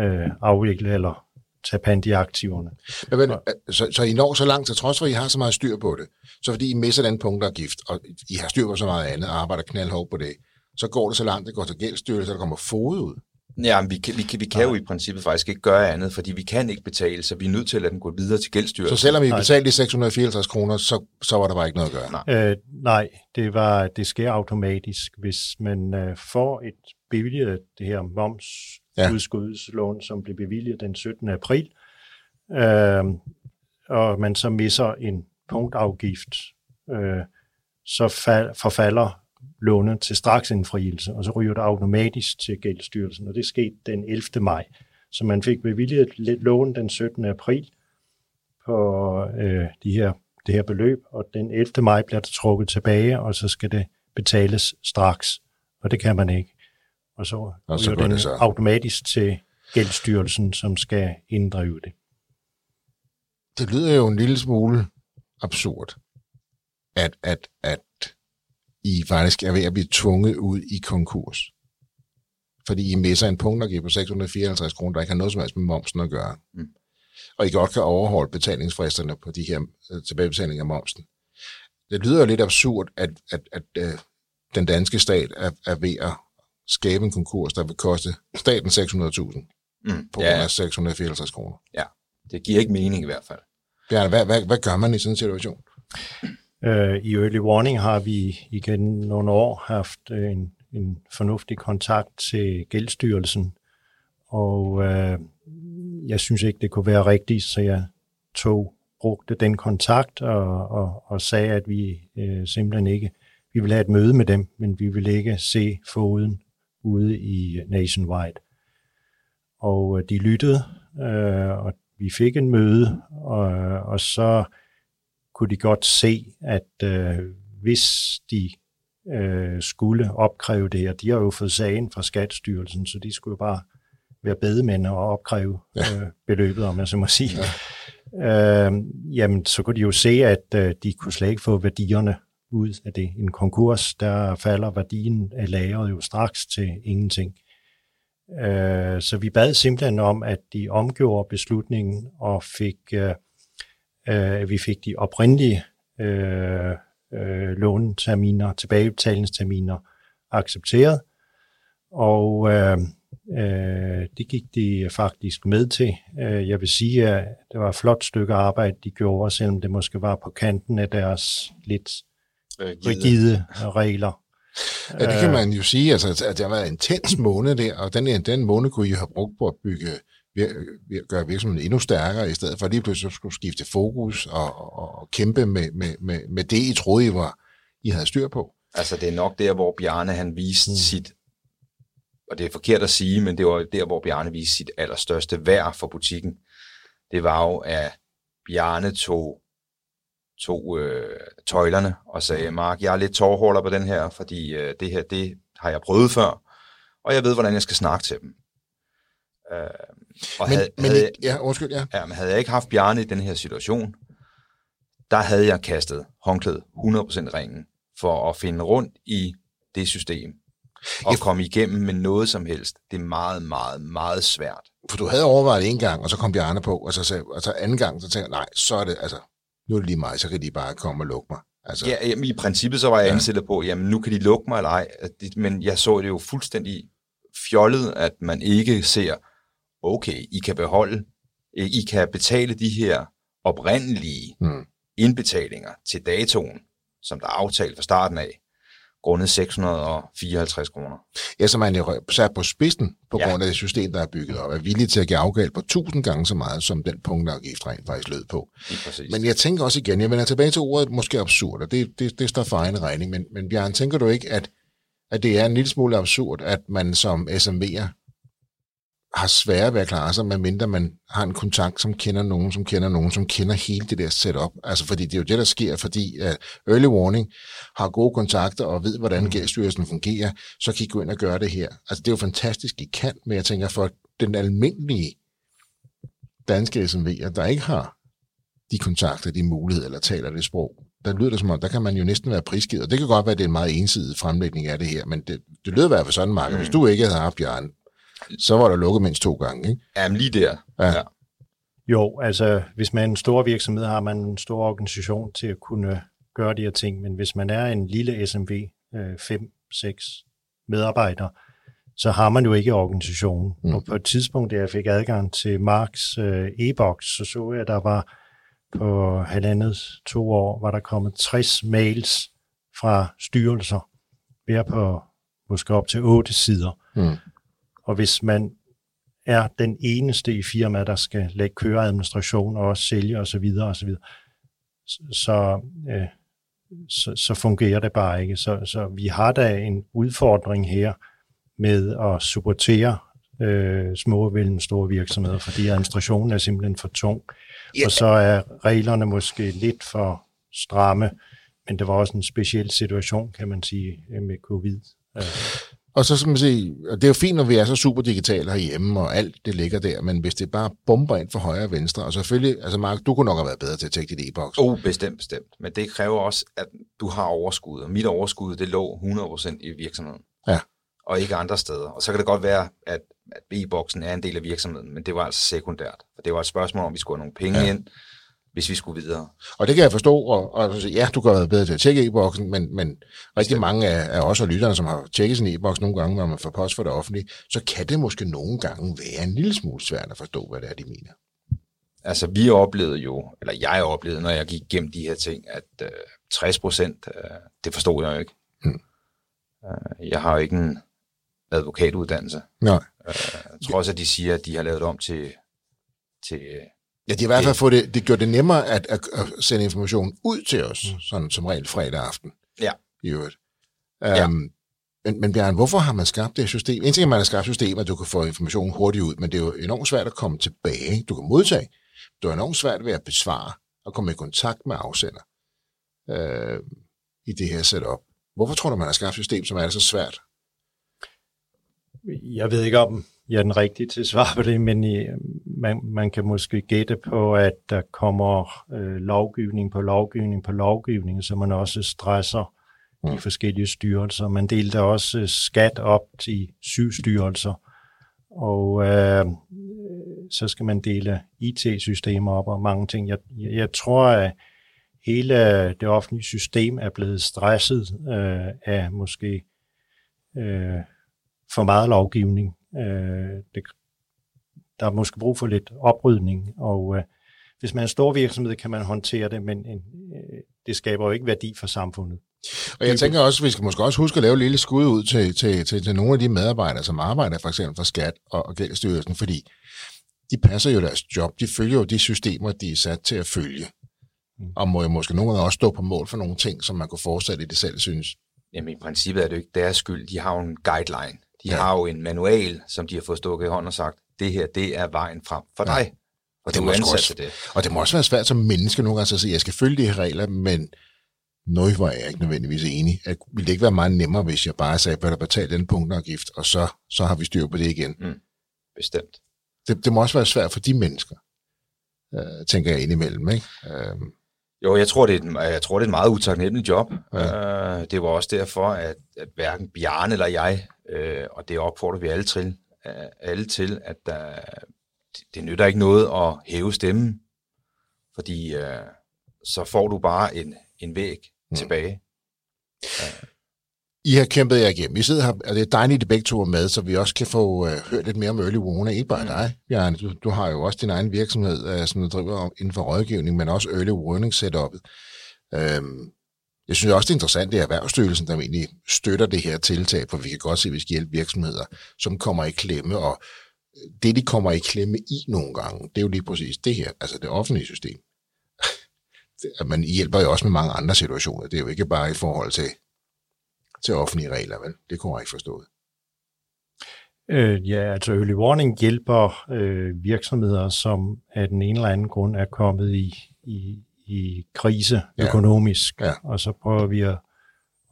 øh, afvikle eller tage pant i aktiverne. Men, men, så, så I når så langt, til trods for, at I har så meget styr på det, så fordi I misser den punktafgift, og I har styr på så meget andet, og arbejder knaldhårdt på det, så går det så langt, det går til gældsstyrelse, og der kommer fod ud. Ja, men vi kan, vi kan, vi kan jo i princippet faktisk ikke gøre andet, fordi vi kan ikke betale, så vi er nødt til at lade den gå videre til Så gældsstyrelsen. selvom I Nej. betalte de 654 kroner, så, så var der bare ikke noget at gøre. Nej. Øh, nej, det, var, det sker automatisk, hvis man øh, får et bevilget det her momsudskudslån, ja. som blev bevilget den 17. april, øh, og man så misser en punktafgift, øh, så fal, forfalder lånet til straksindfrielse, og så ryger det automatisk til gældsstyrelsen, og det skete den 11. maj. Så man fik bevilget et lån den 17. april på øh, de her, det her beløb, og den 11. maj bliver det trukket tilbage, og så skal det betales straks, og det kan man ikke. Og så Og så ryger den det så. automatisk til gældsstyrelsen, som skal inddrive det. Det lyder jo en lille smule absurd, at, at, at I faktisk er ved at blive tvunget ud i konkurs. Fordi I misser en punktafgift på 654 kroner, der ikke har noget som helst med momsen at gøre. Mm. Og I godt kan overholde betalingsfristerne på de her øh, tilbagebetalinger af momsen. Det lyder jo lidt absurd, at, at, at, at den danske stat er, er ved at skabe en konkurs, der vil koste staten 600.000 Mm, på grund ja, af 654 kroner. ja, det giver ikke mening i hvert fald. Bjarne, hvad, hvad, hvad gør man i sådan en situation? Øh, I Early Warning har vi igen nogle år haft øh, en, en fornuftig kontakt til gældsstyrelsen, og øh, jeg synes ikke, det kunne være rigtigt, så jeg tog, brugte den kontakt og, og, og sagde, at vi øh, simpelthen ikke, vi vil have et møde med dem, men vi vil ikke se foden ude i Nationwide. Og øh, de lyttede, øh, og vi fik en møde, og, og så kunne de godt se, at øh, hvis de øh, skulle opkræve det her, de har jo fået sagen fra Skattestyrelsen, så de skulle jo bare være bedemænd og opkræve ja. øh, beløbet, om jeg så må sige. Ja. Øh, jamen, så kunne de jo se, at øh, de kunne slet ikke få værdierne ud af det. En konkurs, der falder værdien af lageret jo straks til ingenting. Øh, så vi bad simpelthen om, at de omgjorde beslutningen og fik, øh, øh, vi fik de oprindelige øh, øh, låneterminer, tilbagebetalingsterminer accepteret. Og øh, øh, det gik de faktisk med til. Øh, jeg vil sige, at det var et flot stykke arbejde, de gjorde, selvom det måske var på kanten af deres lidt rigide regler. Ja, det kan man jo sige, altså, at det har været en intens måned der, og den, den måned kunne I have brugt på at bygge, gøre virksomheden endnu stærkere, i stedet for lige pludselig at skulle skifte fokus og, og, og kæmpe med, med, med, med det, I troede, I, var, I havde styr på. Altså, det er nok der, hvor Bjarne han viste hmm. sit, og det er forkert at sige, men det var der, hvor Bjarne viste sit allerstørste værd for butikken. Det var jo, at Bjarne tog tog øh, tøjlerne og sagde, Mark, jeg er lidt tårholder på den her, fordi øh, det her, det har jeg prøvet før, og jeg ved, hvordan jeg skal snakke til dem. Øh, og men, havde, men havde, ja, undskyld, ja. ja. men havde jeg ikke haft Bjarne i den her situation, der havde jeg kastet håndklædet 100% ringen for at finde rundt i det system og komme igennem med noget som helst. Det er meget, meget, meget svært. For du havde overvejet en gang, og så kom Bjarne på, og så, sagde, og så anden gang, så tænkte jeg, nej, så er det, altså, nu er det lige mig, så kan de bare komme og lukke mig. Altså, ja, jamen, i princippet så var jeg ja. indstillet på, jamen nu kan de lukke mig eller ej, men jeg så det jo fuldstændig fjollet, at man ikke ser, okay, I kan beholde, I kan betale de her oprindelige hmm. indbetalinger til datoen, som der er aftalt fra starten af, grundet 654 kroner. Ja, så man er sat på spidsen på ja. grund af det system, der er bygget op, er villig til at give afgald på 1000 gange så meget, som den punktafgift rent faktisk lød på. Men jeg tænker også igen, jeg vender tilbage til ordet måske absurd, og det, det, det står for egen regning, men, men Bjørn, tænker du ikke, at, at det er en lille smule absurd, at man som SMV'er har svære ved at klare sig, medmindre man har en kontakt, som kender nogen, som kender nogen, som kender hele det der setup. Altså, fordi det er jo det, der sker, fordi uh, Early Warning har gode kontakter og ved, hvordan mm. gældsstyrelsen fungerer, så kan I gå ind og gøre det her. Altså, det er jo fantastisk, I kan, men jeg tænker, for den almindelige danske SMV'er, der ikke har de kontakter, de muligheder, eller taler det sprog, der lyder det som om, der kan man jo næsten være prisgivet. Og det kan godt være, at det er en meget ensidig fremlægning af det her, men det, det lyder i hvert fald sådan, Mark. Mm. Hvis du ikke havde haft Bjørn så var der lukket mindst to gange, ikke? Jamen lige der. Ja. ja. Jo, altså hvis man er en stor virksomhed, har man en stor organisation til at kunne gøre de her ting, men hvis man er en lille SMV, 5-6 medarbejdere, så har man jo ikke organisationen. Mm. Og på et tidspunkt, da jeg fik adgang til Marks øh, e-boks, så så jeg, at der var på halvandet to år, var der kommet 60 mails fra styrelser, hver på måske op til otte sider. Mm. Og hvis man er den eneste i firmaet, der skal lægge køreadministration og også sælge osv., osv., så, øh, så, så fungerer det bare ikke. Så, så vi har da en udfordring her med at supportere øh, små og store virksomheder, fordi administrationen er simpelthen for tung. Ja. Og så er reglerne måske lidt for stramme, men det var også en speciel situation, kan man sige, med covid. Og så skal man sige, og det er jo fint, når vi er så super digitale herhjemme, og alt det ligger der, men hvis det bare bomber ind for højre og venstre, og selvfølgelig, altså Mark, du kunne nok have været bedre til at tjekke dit e-boks. Oh, bestemt, bestemt. Men det kræver også, at du har overskud, og mit overskud, det lå 100% i virksomheden. Ja. Og ikke andre steder. Og så kan det godt være, at, at e-boksen er en del af virksomheden, men det var altså sekundært. For det var et spørgsmål, om vi skulle have nogle penge ja. ind, hvis vi skulle videre. Og det kan jeg forstå, og, og ja, du være bedre til at tjekke e-boksen, men, men rigtig mange af, af os og lytterne, som har tjekket sin e-boks nogle gange, når man får post for det offentlige, så kan det måske nogle gange være en lille smule svært at forstå, hvad det er, de mener. Altså, vi oplevede jo, eller jeg oplevede, når jeg gik igennem de her ting, at øh, 60 procent, øh, det forstod jeg jo ikke. Hmm. Øh, jeg har jo ikke en advokatuddannelse. Nej. Øh, trods at de siger, at de har lavet det om til, til Ja, de har i hvert fald fået det, det gjort det nemmere at, at, at sende information ud til os, mm. sådan som regel fredag aften. Ja. I øvrigt. Um, ja. Men, men Bjørn, hvorfor har man skabt det system? En ting er, at man har skabt system, at du kan få information hurtigt ud, men det er jo enormt svært at komme tilbage. Du kan modtage. Det er enormt svært ved at besvare. at komme i kontakt med afsender øh, i det her setup. Hvorfor tror du, man har skabt et system, som er så svært? Jeg ved ikke, om jeg er den rigtige til at svare på det, men i, man, man kan måske gætte på, at der kommer øh, lovgivning på lovgivning på lovgivning, så man også stresser mm. de forskellige styrelser. Man delte også skat op til syv styrelser, og øh, så skal man dele IT-systemer op og mange ting. Jeg, jeg tror, at hele det offentlige system er blevet stresset øh, af måske øh, for meget lovgivning. Øh, det, der er måske brug for lidt oprydning, og øh, hvis man er en stor virksomhed, kan man håndtere det, men øh, det skaber jo ikke værdi for samfundet. Og jeg tænker også, at vi skal måske også huske at lave et lille skud ud til, til, til, til nogle af de medarbejdere, som arbejder for eksempel for Skat og, og Gældsstyrelsen, fordi de passer jo deres job, de følger jo de systemer, de er sat til at følge. Mm. Og må jo måske nogle gange også stå på mål for nogle ting, som man kunne fortsætte i det selv synes. Jamen i princippet er det jo ikke deres skyld. De har jo en guideline. De ja. har jo en manual, som de har fået stukket i hånden og sagt, det her, det er vejen frem for dig. Ja. Og det, må også, det. og det må også være svært som menneske nogle gange at sige, jeg skal følge de her regler, men noget var jeg ikke nødvendigvis enig. At, ville det ikke være meget nemmere, hvis jeg bare sagde, at jeg betale den punktafgift, og så, så har vi styr på det igen? Mm. Bestemt. Det, det må også være svært for de mennesker, øh, tænker jeg indimellem. Ikke? Øh, jo, jeg tror, det er et, jeg tror, det er et meget utaknemmeligt job. Ja. Øh, det var også derfor, at, at hverken Bjarne eller jeg, øh, og det opfordrer vi alle til, alle til at der, det, nytter ikke noget at hæve stemmen, fordi øh, så får du bare en, en væg mm. tilbage. Ja. I har kæmpet jer igennem. Vi sidder her, og det er dejligt, at begge to er med, så vi også kan få uh, hørt lidt mere om early warning. Ikke bare mm. dig, Bjarne. Du, du har jo også din egen virksomhed, uh, som du driver inden for rådgivning, men også early warning setupet. Um, jeg synes også, det er interessant, at Erhvervsstyrelsen, der egentlig støtter det her tiltag, for vi kan godt se, at vi skal hjælpe virksomheder, som kommer i klemme, og øh, det, de kommer i klemme i nogle gange, det er jo lige præcis det her, altså det offentlige system. [LAUGHS] At man hjælper jo også med mange andre situationer. Det er jo ikke bare i forhold til til offentlige regler, vel? Det kunne jeg ikke forstå. Øh, ja, altså early warning hjælper øh, virksomheder, som af den ene eller anden grund er kommet i, i, i krise ja. økonomisk, ja. og så prøver vi at,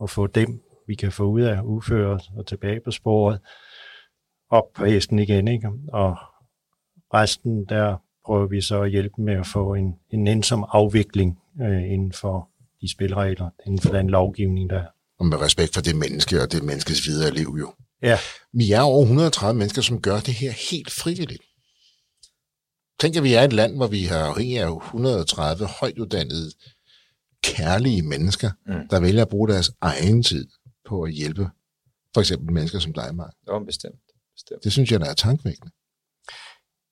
at få dem, vi kan få ud af uføret og tilbage på sporet, op på hesten igen, ikke? Og resten, der prøver vi så at hjælpe med at få en, en ensom afvikling øh, inden for de spilregler, inden for den lovgivning, der er og med respekt for det menneske og det menneskes videre liv jo. Ja. Vi er over 130 mennesker, som gør det her helt frivilligt. Tænk, at vi er et land, hvor vi har afhængig af 130 højtuddannede, kærlige mennesker, mm. der vælger at bruge deres egen tid på at hjælpe for eksempel mennesker som dig, Mark. Jo, bestemt. bestemt. Det synes jeg, der er tankvækkende.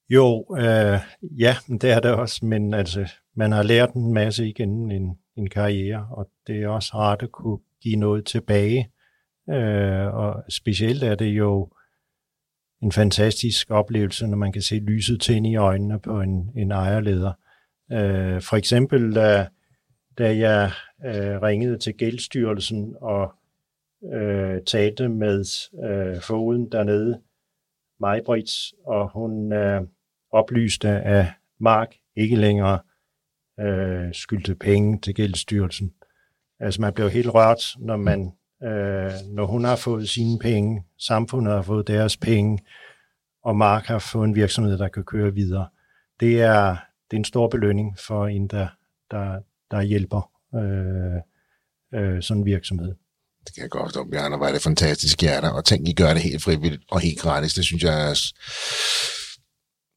Jo, øh, ja, det er det også, men altså, man har lært en masse igennem en, en karriere, og det er også rart at kunne give noget tilbage. Øh, og specielt er det jo en fantastisk oplevelse, når man kan se lyset tænde i øjnene på en, en ejerleder. Øh, for eksempel, da, da jeg øh, ringede til Gældstyrelsen og øh, talte med øh, foden dernede, Majbrits, og hun øh, oplyste, at Mark ikke længere øh, skyldte penge til Gældstyrelsen. Altså man blev helt rørt, når, man, øh, når hun har fået sine penge, samfundet har fået deres penge, og Mark har fået en virksomhed, der kan køre videre. Det er, det er en stor belønning for en, der, der, der hjælper øh, øh, sådan en virksomhed. Det kan jeg godt forstå, Bjarne, hvor er det fantastisk hjerter, og tænk, I gør det helt frivilligt og helt gratis. Det synes jeg er,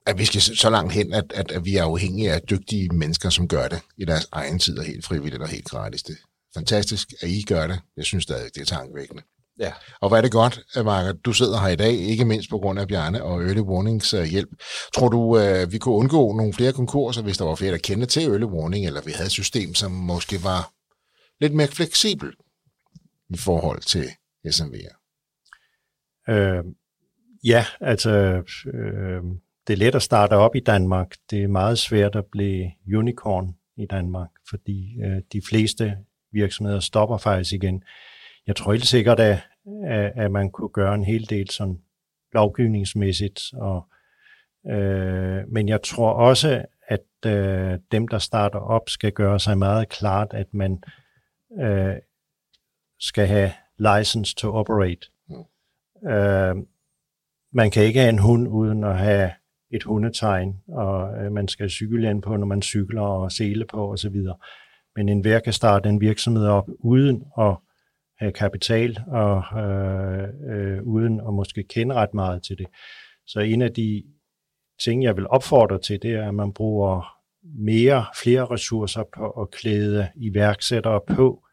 at vi skal så langt hen, at, at, at vi er afhængige af dygtige mennesker, som gør det i deres egen tid og helt frivilligt og helt gratis. Det, fantastisk, at I gør det. Jeg synes stadig, det er tankevækkende. Ja. Og hvad er det godt, Marker, du sidder her i dag, ikke mindst på grund af Bjarne og Early Warnings uh, hjælp. Tror du, uh, vi kunne undgå nogle flere konkurser, hvis der var flere, der kendte til Early Warning, eller vi havde et system, som måske var lidt mere fleksibelt i forhold til SMV'er? Øh, ja, altså øh, det er let at starte op i Danmark. Det er meget svært at blive unicorn i Danmark, fordi øh, de fleste virksomheder stopper faktisk igen. Jeg tror helt sikkert, at, at man kunne gøre en hel del sådan lovgivningsmæssigt, og, øh, men jeg tror også, at øh, dem, der starter op, skal gøre sig meget klart, at man øh, skal have license to operate. Mm. Øh, man kan ikke have en hund uden at have et hundetegn, og øh, man skal cykle på, når man cykler, og sele på osv. Men enhver kan starte en virksomhed op uden at have kapital, og øh, øh, uden at måske kende ret meget til det. Så en af de ting, jeg vil opfordre til, det er, at man bruger mere, flere ressourcer på at klæde iværksættere på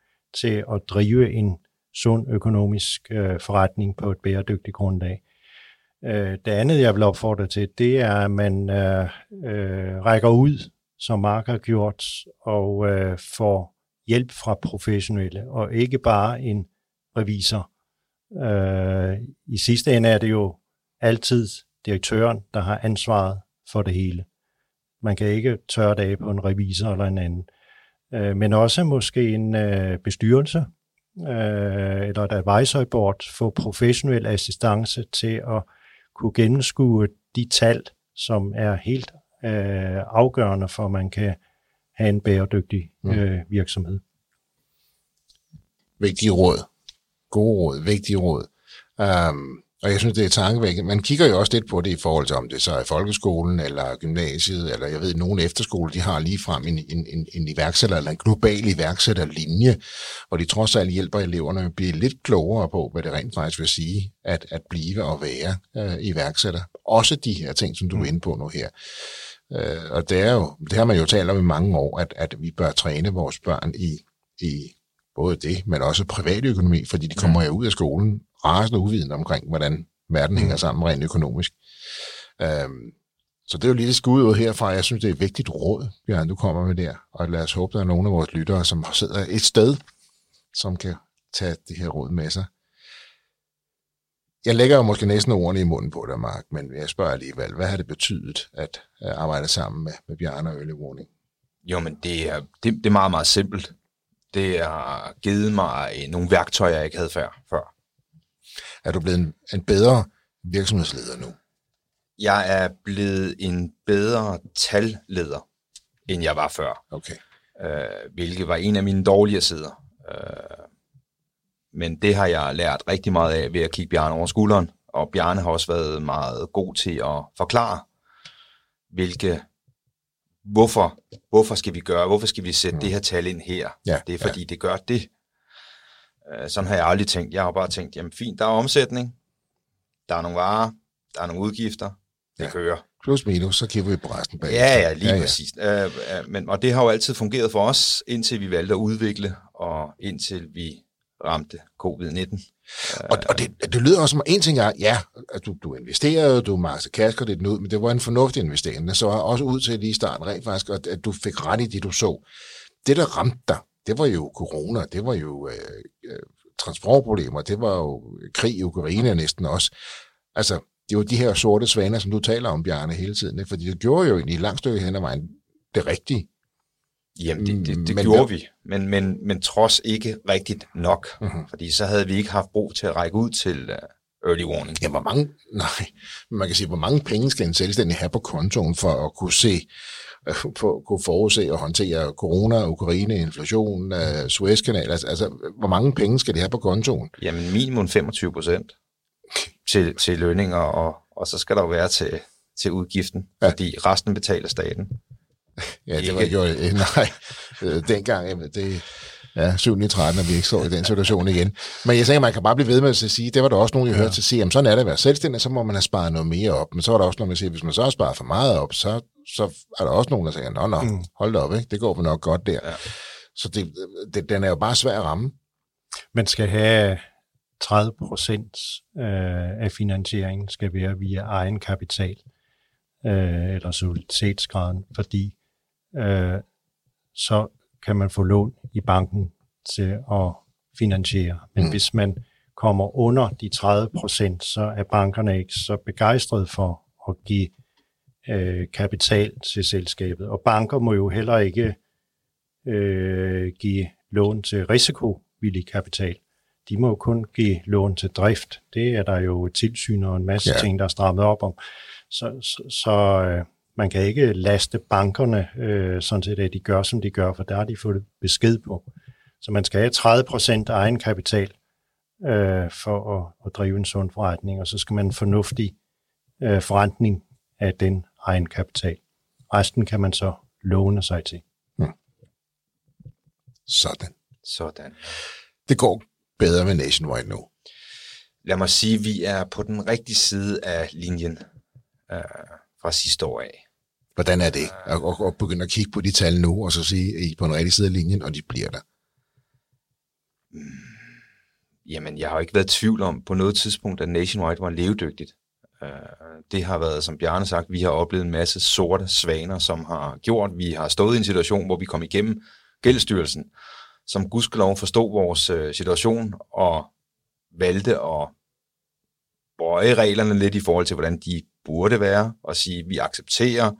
til at drive en sund økonomisk øh, forretning på et bæredygtigt grundlag. Øh, det andet, jeg vil opfordre til, det er, at man øh, øh, rækker ud, som Mark har gjort, og øh, får hjælp fra professionelle, og ikke bare en revisor. Øh, I sidste ende er det jo altid direktøren, der har ansvaret for det hele. Man kan ikke tørre det af på en revisor eller en anden. Øh, men også måske en øh, bestyrelse øh, eller et advisory board få professionel assistance til at kunne gennemskue de tal, som er helt øh, afgørende for, at man kan have en bæredygtig mm. øh, virksomhed. Vigtige råd. Gode råd. Vigtige råd. Um, og jeg synes, det er tankevækkende. Man kigger jo også lidt på det i forhold til, om det så er folkeskolen eller gymnasiet, eller jeg ved, nogle efterskole, de har lige frem en, en, en, en iværksætter eller en global iværksætterlinje, hvor de trods alt hjælper eleverne at blive lidt klogere på, hvad det rent faktisk vil sige, at, at blive og være øh, iværksætter. Også de her ting, som du er inde på nu her. Øh, og det er jo, det har man jo talt om i mange år, at, at vi bør træne vores børn i, i både det, men også privatøkonomi, fordi de kommer jo ud af skolen rasende uviden omkring, hvordan verden hænger mm. sammen rent økonomisk. Øhm, så det er jo lidt skud ud herfra. Jeg synes, det er et vigtigt råd, Bjørn, du kommer med der. Og lad os håbe, der er nogle af vores lyttere, som sidder et sted, som kan tage det her råd med sig. Jeg lægger jo måske næsten ordene i munden på dig, Mark, men jeg spørger alligevel, hvad har det betydet at arbejde sammen med, med Bjarne og Ølle Warning? Jo, men det er, det, det er meget, meget simpelt. Det har givet mig nogle værktøjer, jeg ikke havde før. før. Er du blevet en, en bedre virksomhedsleder nu? Jeg er blevet en bedre talleder, end jeg var før. Okay. Øh, hvilket var en af mine dårlige sider. Øh, men det har jeg lært rigtig meget af ved at kigge Bjarne over skulderen. Og Bjarne har også været meget god til at forklare, hvilke hvorfor, hvorfor skal vi gøre, hvorfor skal vi sætte mm. det her tal ind her? Ja, det er fordi, ja. det gør det. Øh, sådan har jeg aldrig tænkt. Jeg har bare tænkt, jamen fint, der er omsætning, der er nogle varer, der er nogle udgifter, det ja. kører. Plus minus, så kigger vi på resten bag. Ja, ja, lige ja, ja. præcis. Øh, øh, men, og det har jo altid fungeret for os, indtil vi valgte at udvikle, og indtil vi ramte covid-19. Og, og det, det lyder også som, en ting er, ja, at du, du investerede, du makste kasker det ud, men det var en fornuftig investering. Det så også ud til lige i starten rent faktisk, at du fik ret i det, du så. Det, der ramte dig, det var jo corona, det var jo øh, øh transportproblemer, det var jo krig i Ukraine næsten også. Altså, det var de her sorte svaner, som du taler om, Bjarne, hele tiden. Ikke? Fordi det gjorde jo egentlig i langt stykke hen ad vejen det rigtige. Jamen, det, det, det men, gjorde vi, men, men, men trods ikke rigtigt nok, uh-huh. fordi så havde vi ikke haft brug til at række ud til uh, early warning. Ja, hvor mange, nej, man kan sige, hvor mange penge skal en selvstændig have på kontoen for at kunne se, uh, på, kunne forudse og håndtere corona, Ukraine, inflation, uh, Suezkanal, altså, altså, hvor mange penge skal de have på kontoen? Jamen, minimum 25 procent til, til lønninger, og, og så skal der jo være til, til udgiften, ja. fordi resten betaler staten. Ja, det var jo, øh, [LAUGHS] nej, øh, dengang, det, ja, 7. 13, at vi ikke står i den situation igen. Men jeg tænker, man kan bare blive ved med at sige, det var der også nogen, jeg hørte til at sige, jamen sådan er det at være selvstændig, så må man have sparet noget mere op. Men så var der også nogen, der siger, hvis man så har sparet for meget op, så, så er der også nogen, der siger, nå, nå, mm. hold da op, ikke? det går vel nok godt der. Ja. Så det, det, den er jo bare svær at ramme. Man skal have 30 procent øh, af finansieringen skal være via egen kapital øh, eller soliditetsgraden, fordi øh, så kan man få lån i banken til at finansiere. Men mm. hvis man kommer under de 30 procent, så er bankerne ikke så begejstrede for at give øh, kapital til selskabet. Og banker må jo heller ikke øh, give lån til risikovillig kapital. De må jo kun give lån til drift. Det er der jo tilsyn og en masse ja. ting, der er strammet op om. Så, så, så øh, man kan ikke laste bankerne, øh, sådan set, at de gør, som de gør, for der har de fået besked på. Så man skal have 30 procent egenkapital øh, for at, at drive en sund forretning, og så skal man en fornuftig øh, forretning af den egenkapital. Resten kan man så låne sig til. Hmm. Sådan. Sådan. Det går bedre med Nationwide nu. Lad mig sige, at vi er på den rigtige side af linjen øh, fra sidste år af. Hvordan er det Og, og, og begynde at kigge på de tal nu, og så sige, at I er på den rigtige side af linjen, og de bliver der? Hmm. Jamen, jeg har ikke været i tvivl om på noget tidspunkt, at Nationwide var levedygtigt. Øh, det har været, som Bjarne sagt, vi har oplevet en masse sorte svaner, som har gjort, vi har stået i en situation, hvor vi kom igennem gældstyrelsen, som gudskelov forstod vores øh, situation og valgte at bøje reglerne lidt i forhold til, hvordan de burde være, og sige, at vi accepterer,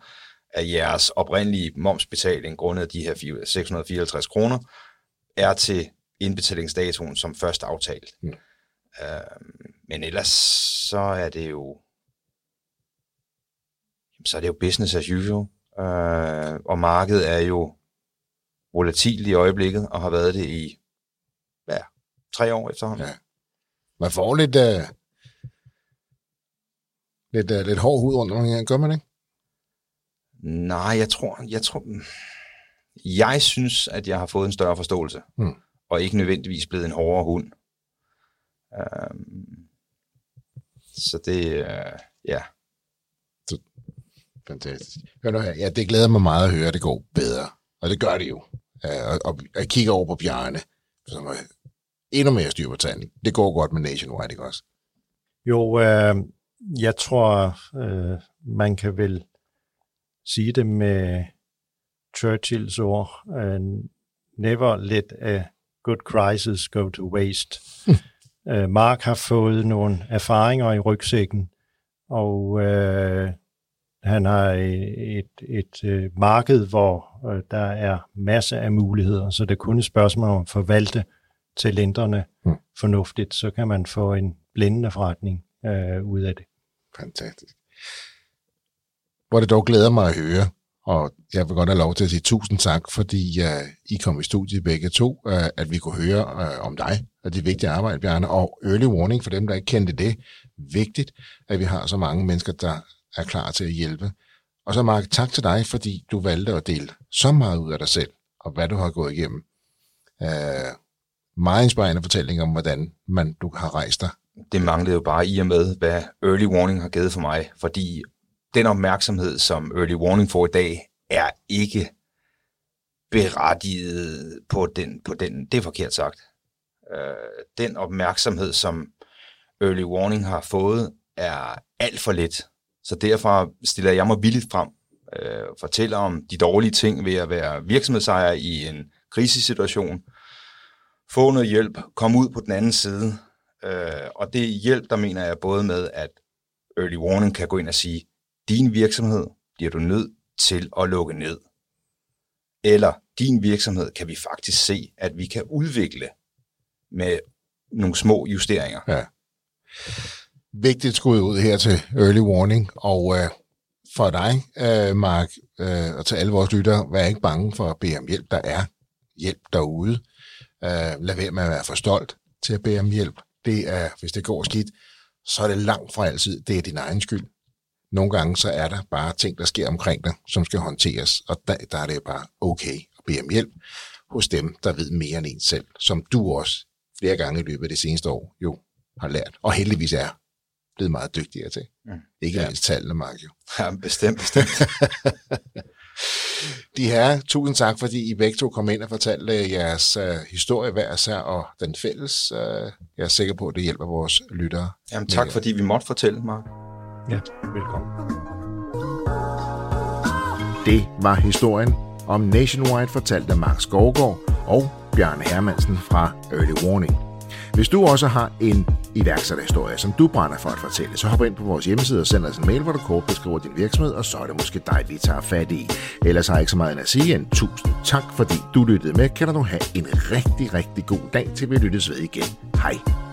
at jeres oprindelige momsbetaling, grundet af de her 654 kroner, er til indbetalingsdatoen som først aftalt. Mm. Øh, men ellers så er det jo så er det jo business as usual. Øh, og markedet er jo volatilt i øjeblikket, og har været det i ja, tre år efterhånden. Ja. Man får lidt, uh, lidt, uh, lidt hård hud rundt omkring, gør man ikke? Nej, jeg tror, jeg tror, jeg synes, at jeg har fået en større forståelse, hmm. og ikke nødvendigvis blevet en hårdere hund. Um, så det, uh, ja. Så, fantastisk. Hør nu her, ja, det glæder mig meget at høre, at det går bedre. Og det gør det jo. Uh, og, og jeg kigger over på Bjarne, som er endnu mere styr på tanden. Det går godt med Nationwide, ikke også? Jo, øh, jeg tror, øh, man kan vel sige det med Churchills ord. Uh, never let a good crisis go to waste. uh, [LAUGHS] Mark har fået nogle erfaringer i rygsækken, og uh, han har et, et, et marked, hvor uh, der er masser af muligheder, så det er kun et spørgsmål om at forvalte talenterne mm. fornuftigt, så kan man få en blændende forretning uh, ud af det. Fantastisk. Hvor det dog glæder mig at høre, og jeg vil godt have lov til at sige tusind tak, fordi uh, I kom i studiet begge to, uh, at vi kunne høre uh, om dig og det vigtige arbejde, Bjarne, og early warning for dem, der ikke kendte det. Vigtigt, at vi har så mange mennesker, der er klar til at hjælpe. Og så Mark, tak til dig, fordi du valgte at dele så meget ud af dig selv, og hvad du har gået igennem. Uh, meget inspirerende fortælling om, hvordan man, du har rejst dig. Det manglede jo bare i og med, hvad early warning har givet for mig, fordi den opmærksomhed, som Early Warning får i dag, er ikke berettiget på den, på den det er forkert sagt. Øh, den opmærksomhed, som Early Warning har fået, er alt for lidt. Så derfor stiller jeg mig villigt frem, øh, fortæller om de dårlige ting ved at være virksomhedsejer i en krisesituation, få noget hjælp, komme ud på den anden side. Øh, og det hjælp, der mener jeg både med, at Early Warning kan gå ind og sige, din virksomhed bliver du nødt til at lukke ned. Eller din virksomhed kan vi faktisk se, at vi kan udvikle med nogle små justeringer. Ja. Vigtigt skud ud her til Early Warning, og øh, for dig, øh, Mark, øh, og til alle vores lyttere, vær ikke bange for at bede om hjælp. Der er hjælp derude. Øh, lad være med at være for stolt til at bede om hjælp. Det er, hvis det går skidt, så er det langt fra altid, det er din egen skyld nogle gange så er der bare ting, der sker omkring dig, som skal håndteres, og der, der er det bare okay at bede om hjælp hos dem, der ved mere end en selv, som du også flere gange i løbet af det seneste år jo har lært, og heldigvis er blevet meget dygtigere til. Mm. Ikke ja. mindst tallene, Mark, jo. Ja, bestemt, bestemt. [LAUGHS] De her, tusind tak, fordi I begge to kom ind og fortalte jeres uh, historie hver sær og den fælles. Uh, jeg er sikker på, at det hjælper vores lyttere. Jamen tak, fordi vi måtte fortælle, Mark. Ja, velkommen. Det var historien om Nationwide fortalt af Mark Skovgaard og Bjørn Hermansen fra Early Warning. Hvis du også har en iværksætterhistorie, som du brænder for at fortælle, så hop ind på vores hjemmeside og send os en mail, hvor du kort beskriver din virksomhed, og så er det måske dig, vi tager fat i. Ellers har jeg ikke så meget end at sige en tusind tak, fordi du lyttede med. Kan du have en rigtig, rigtig god dag, til vi lyttes ved igen. Hej.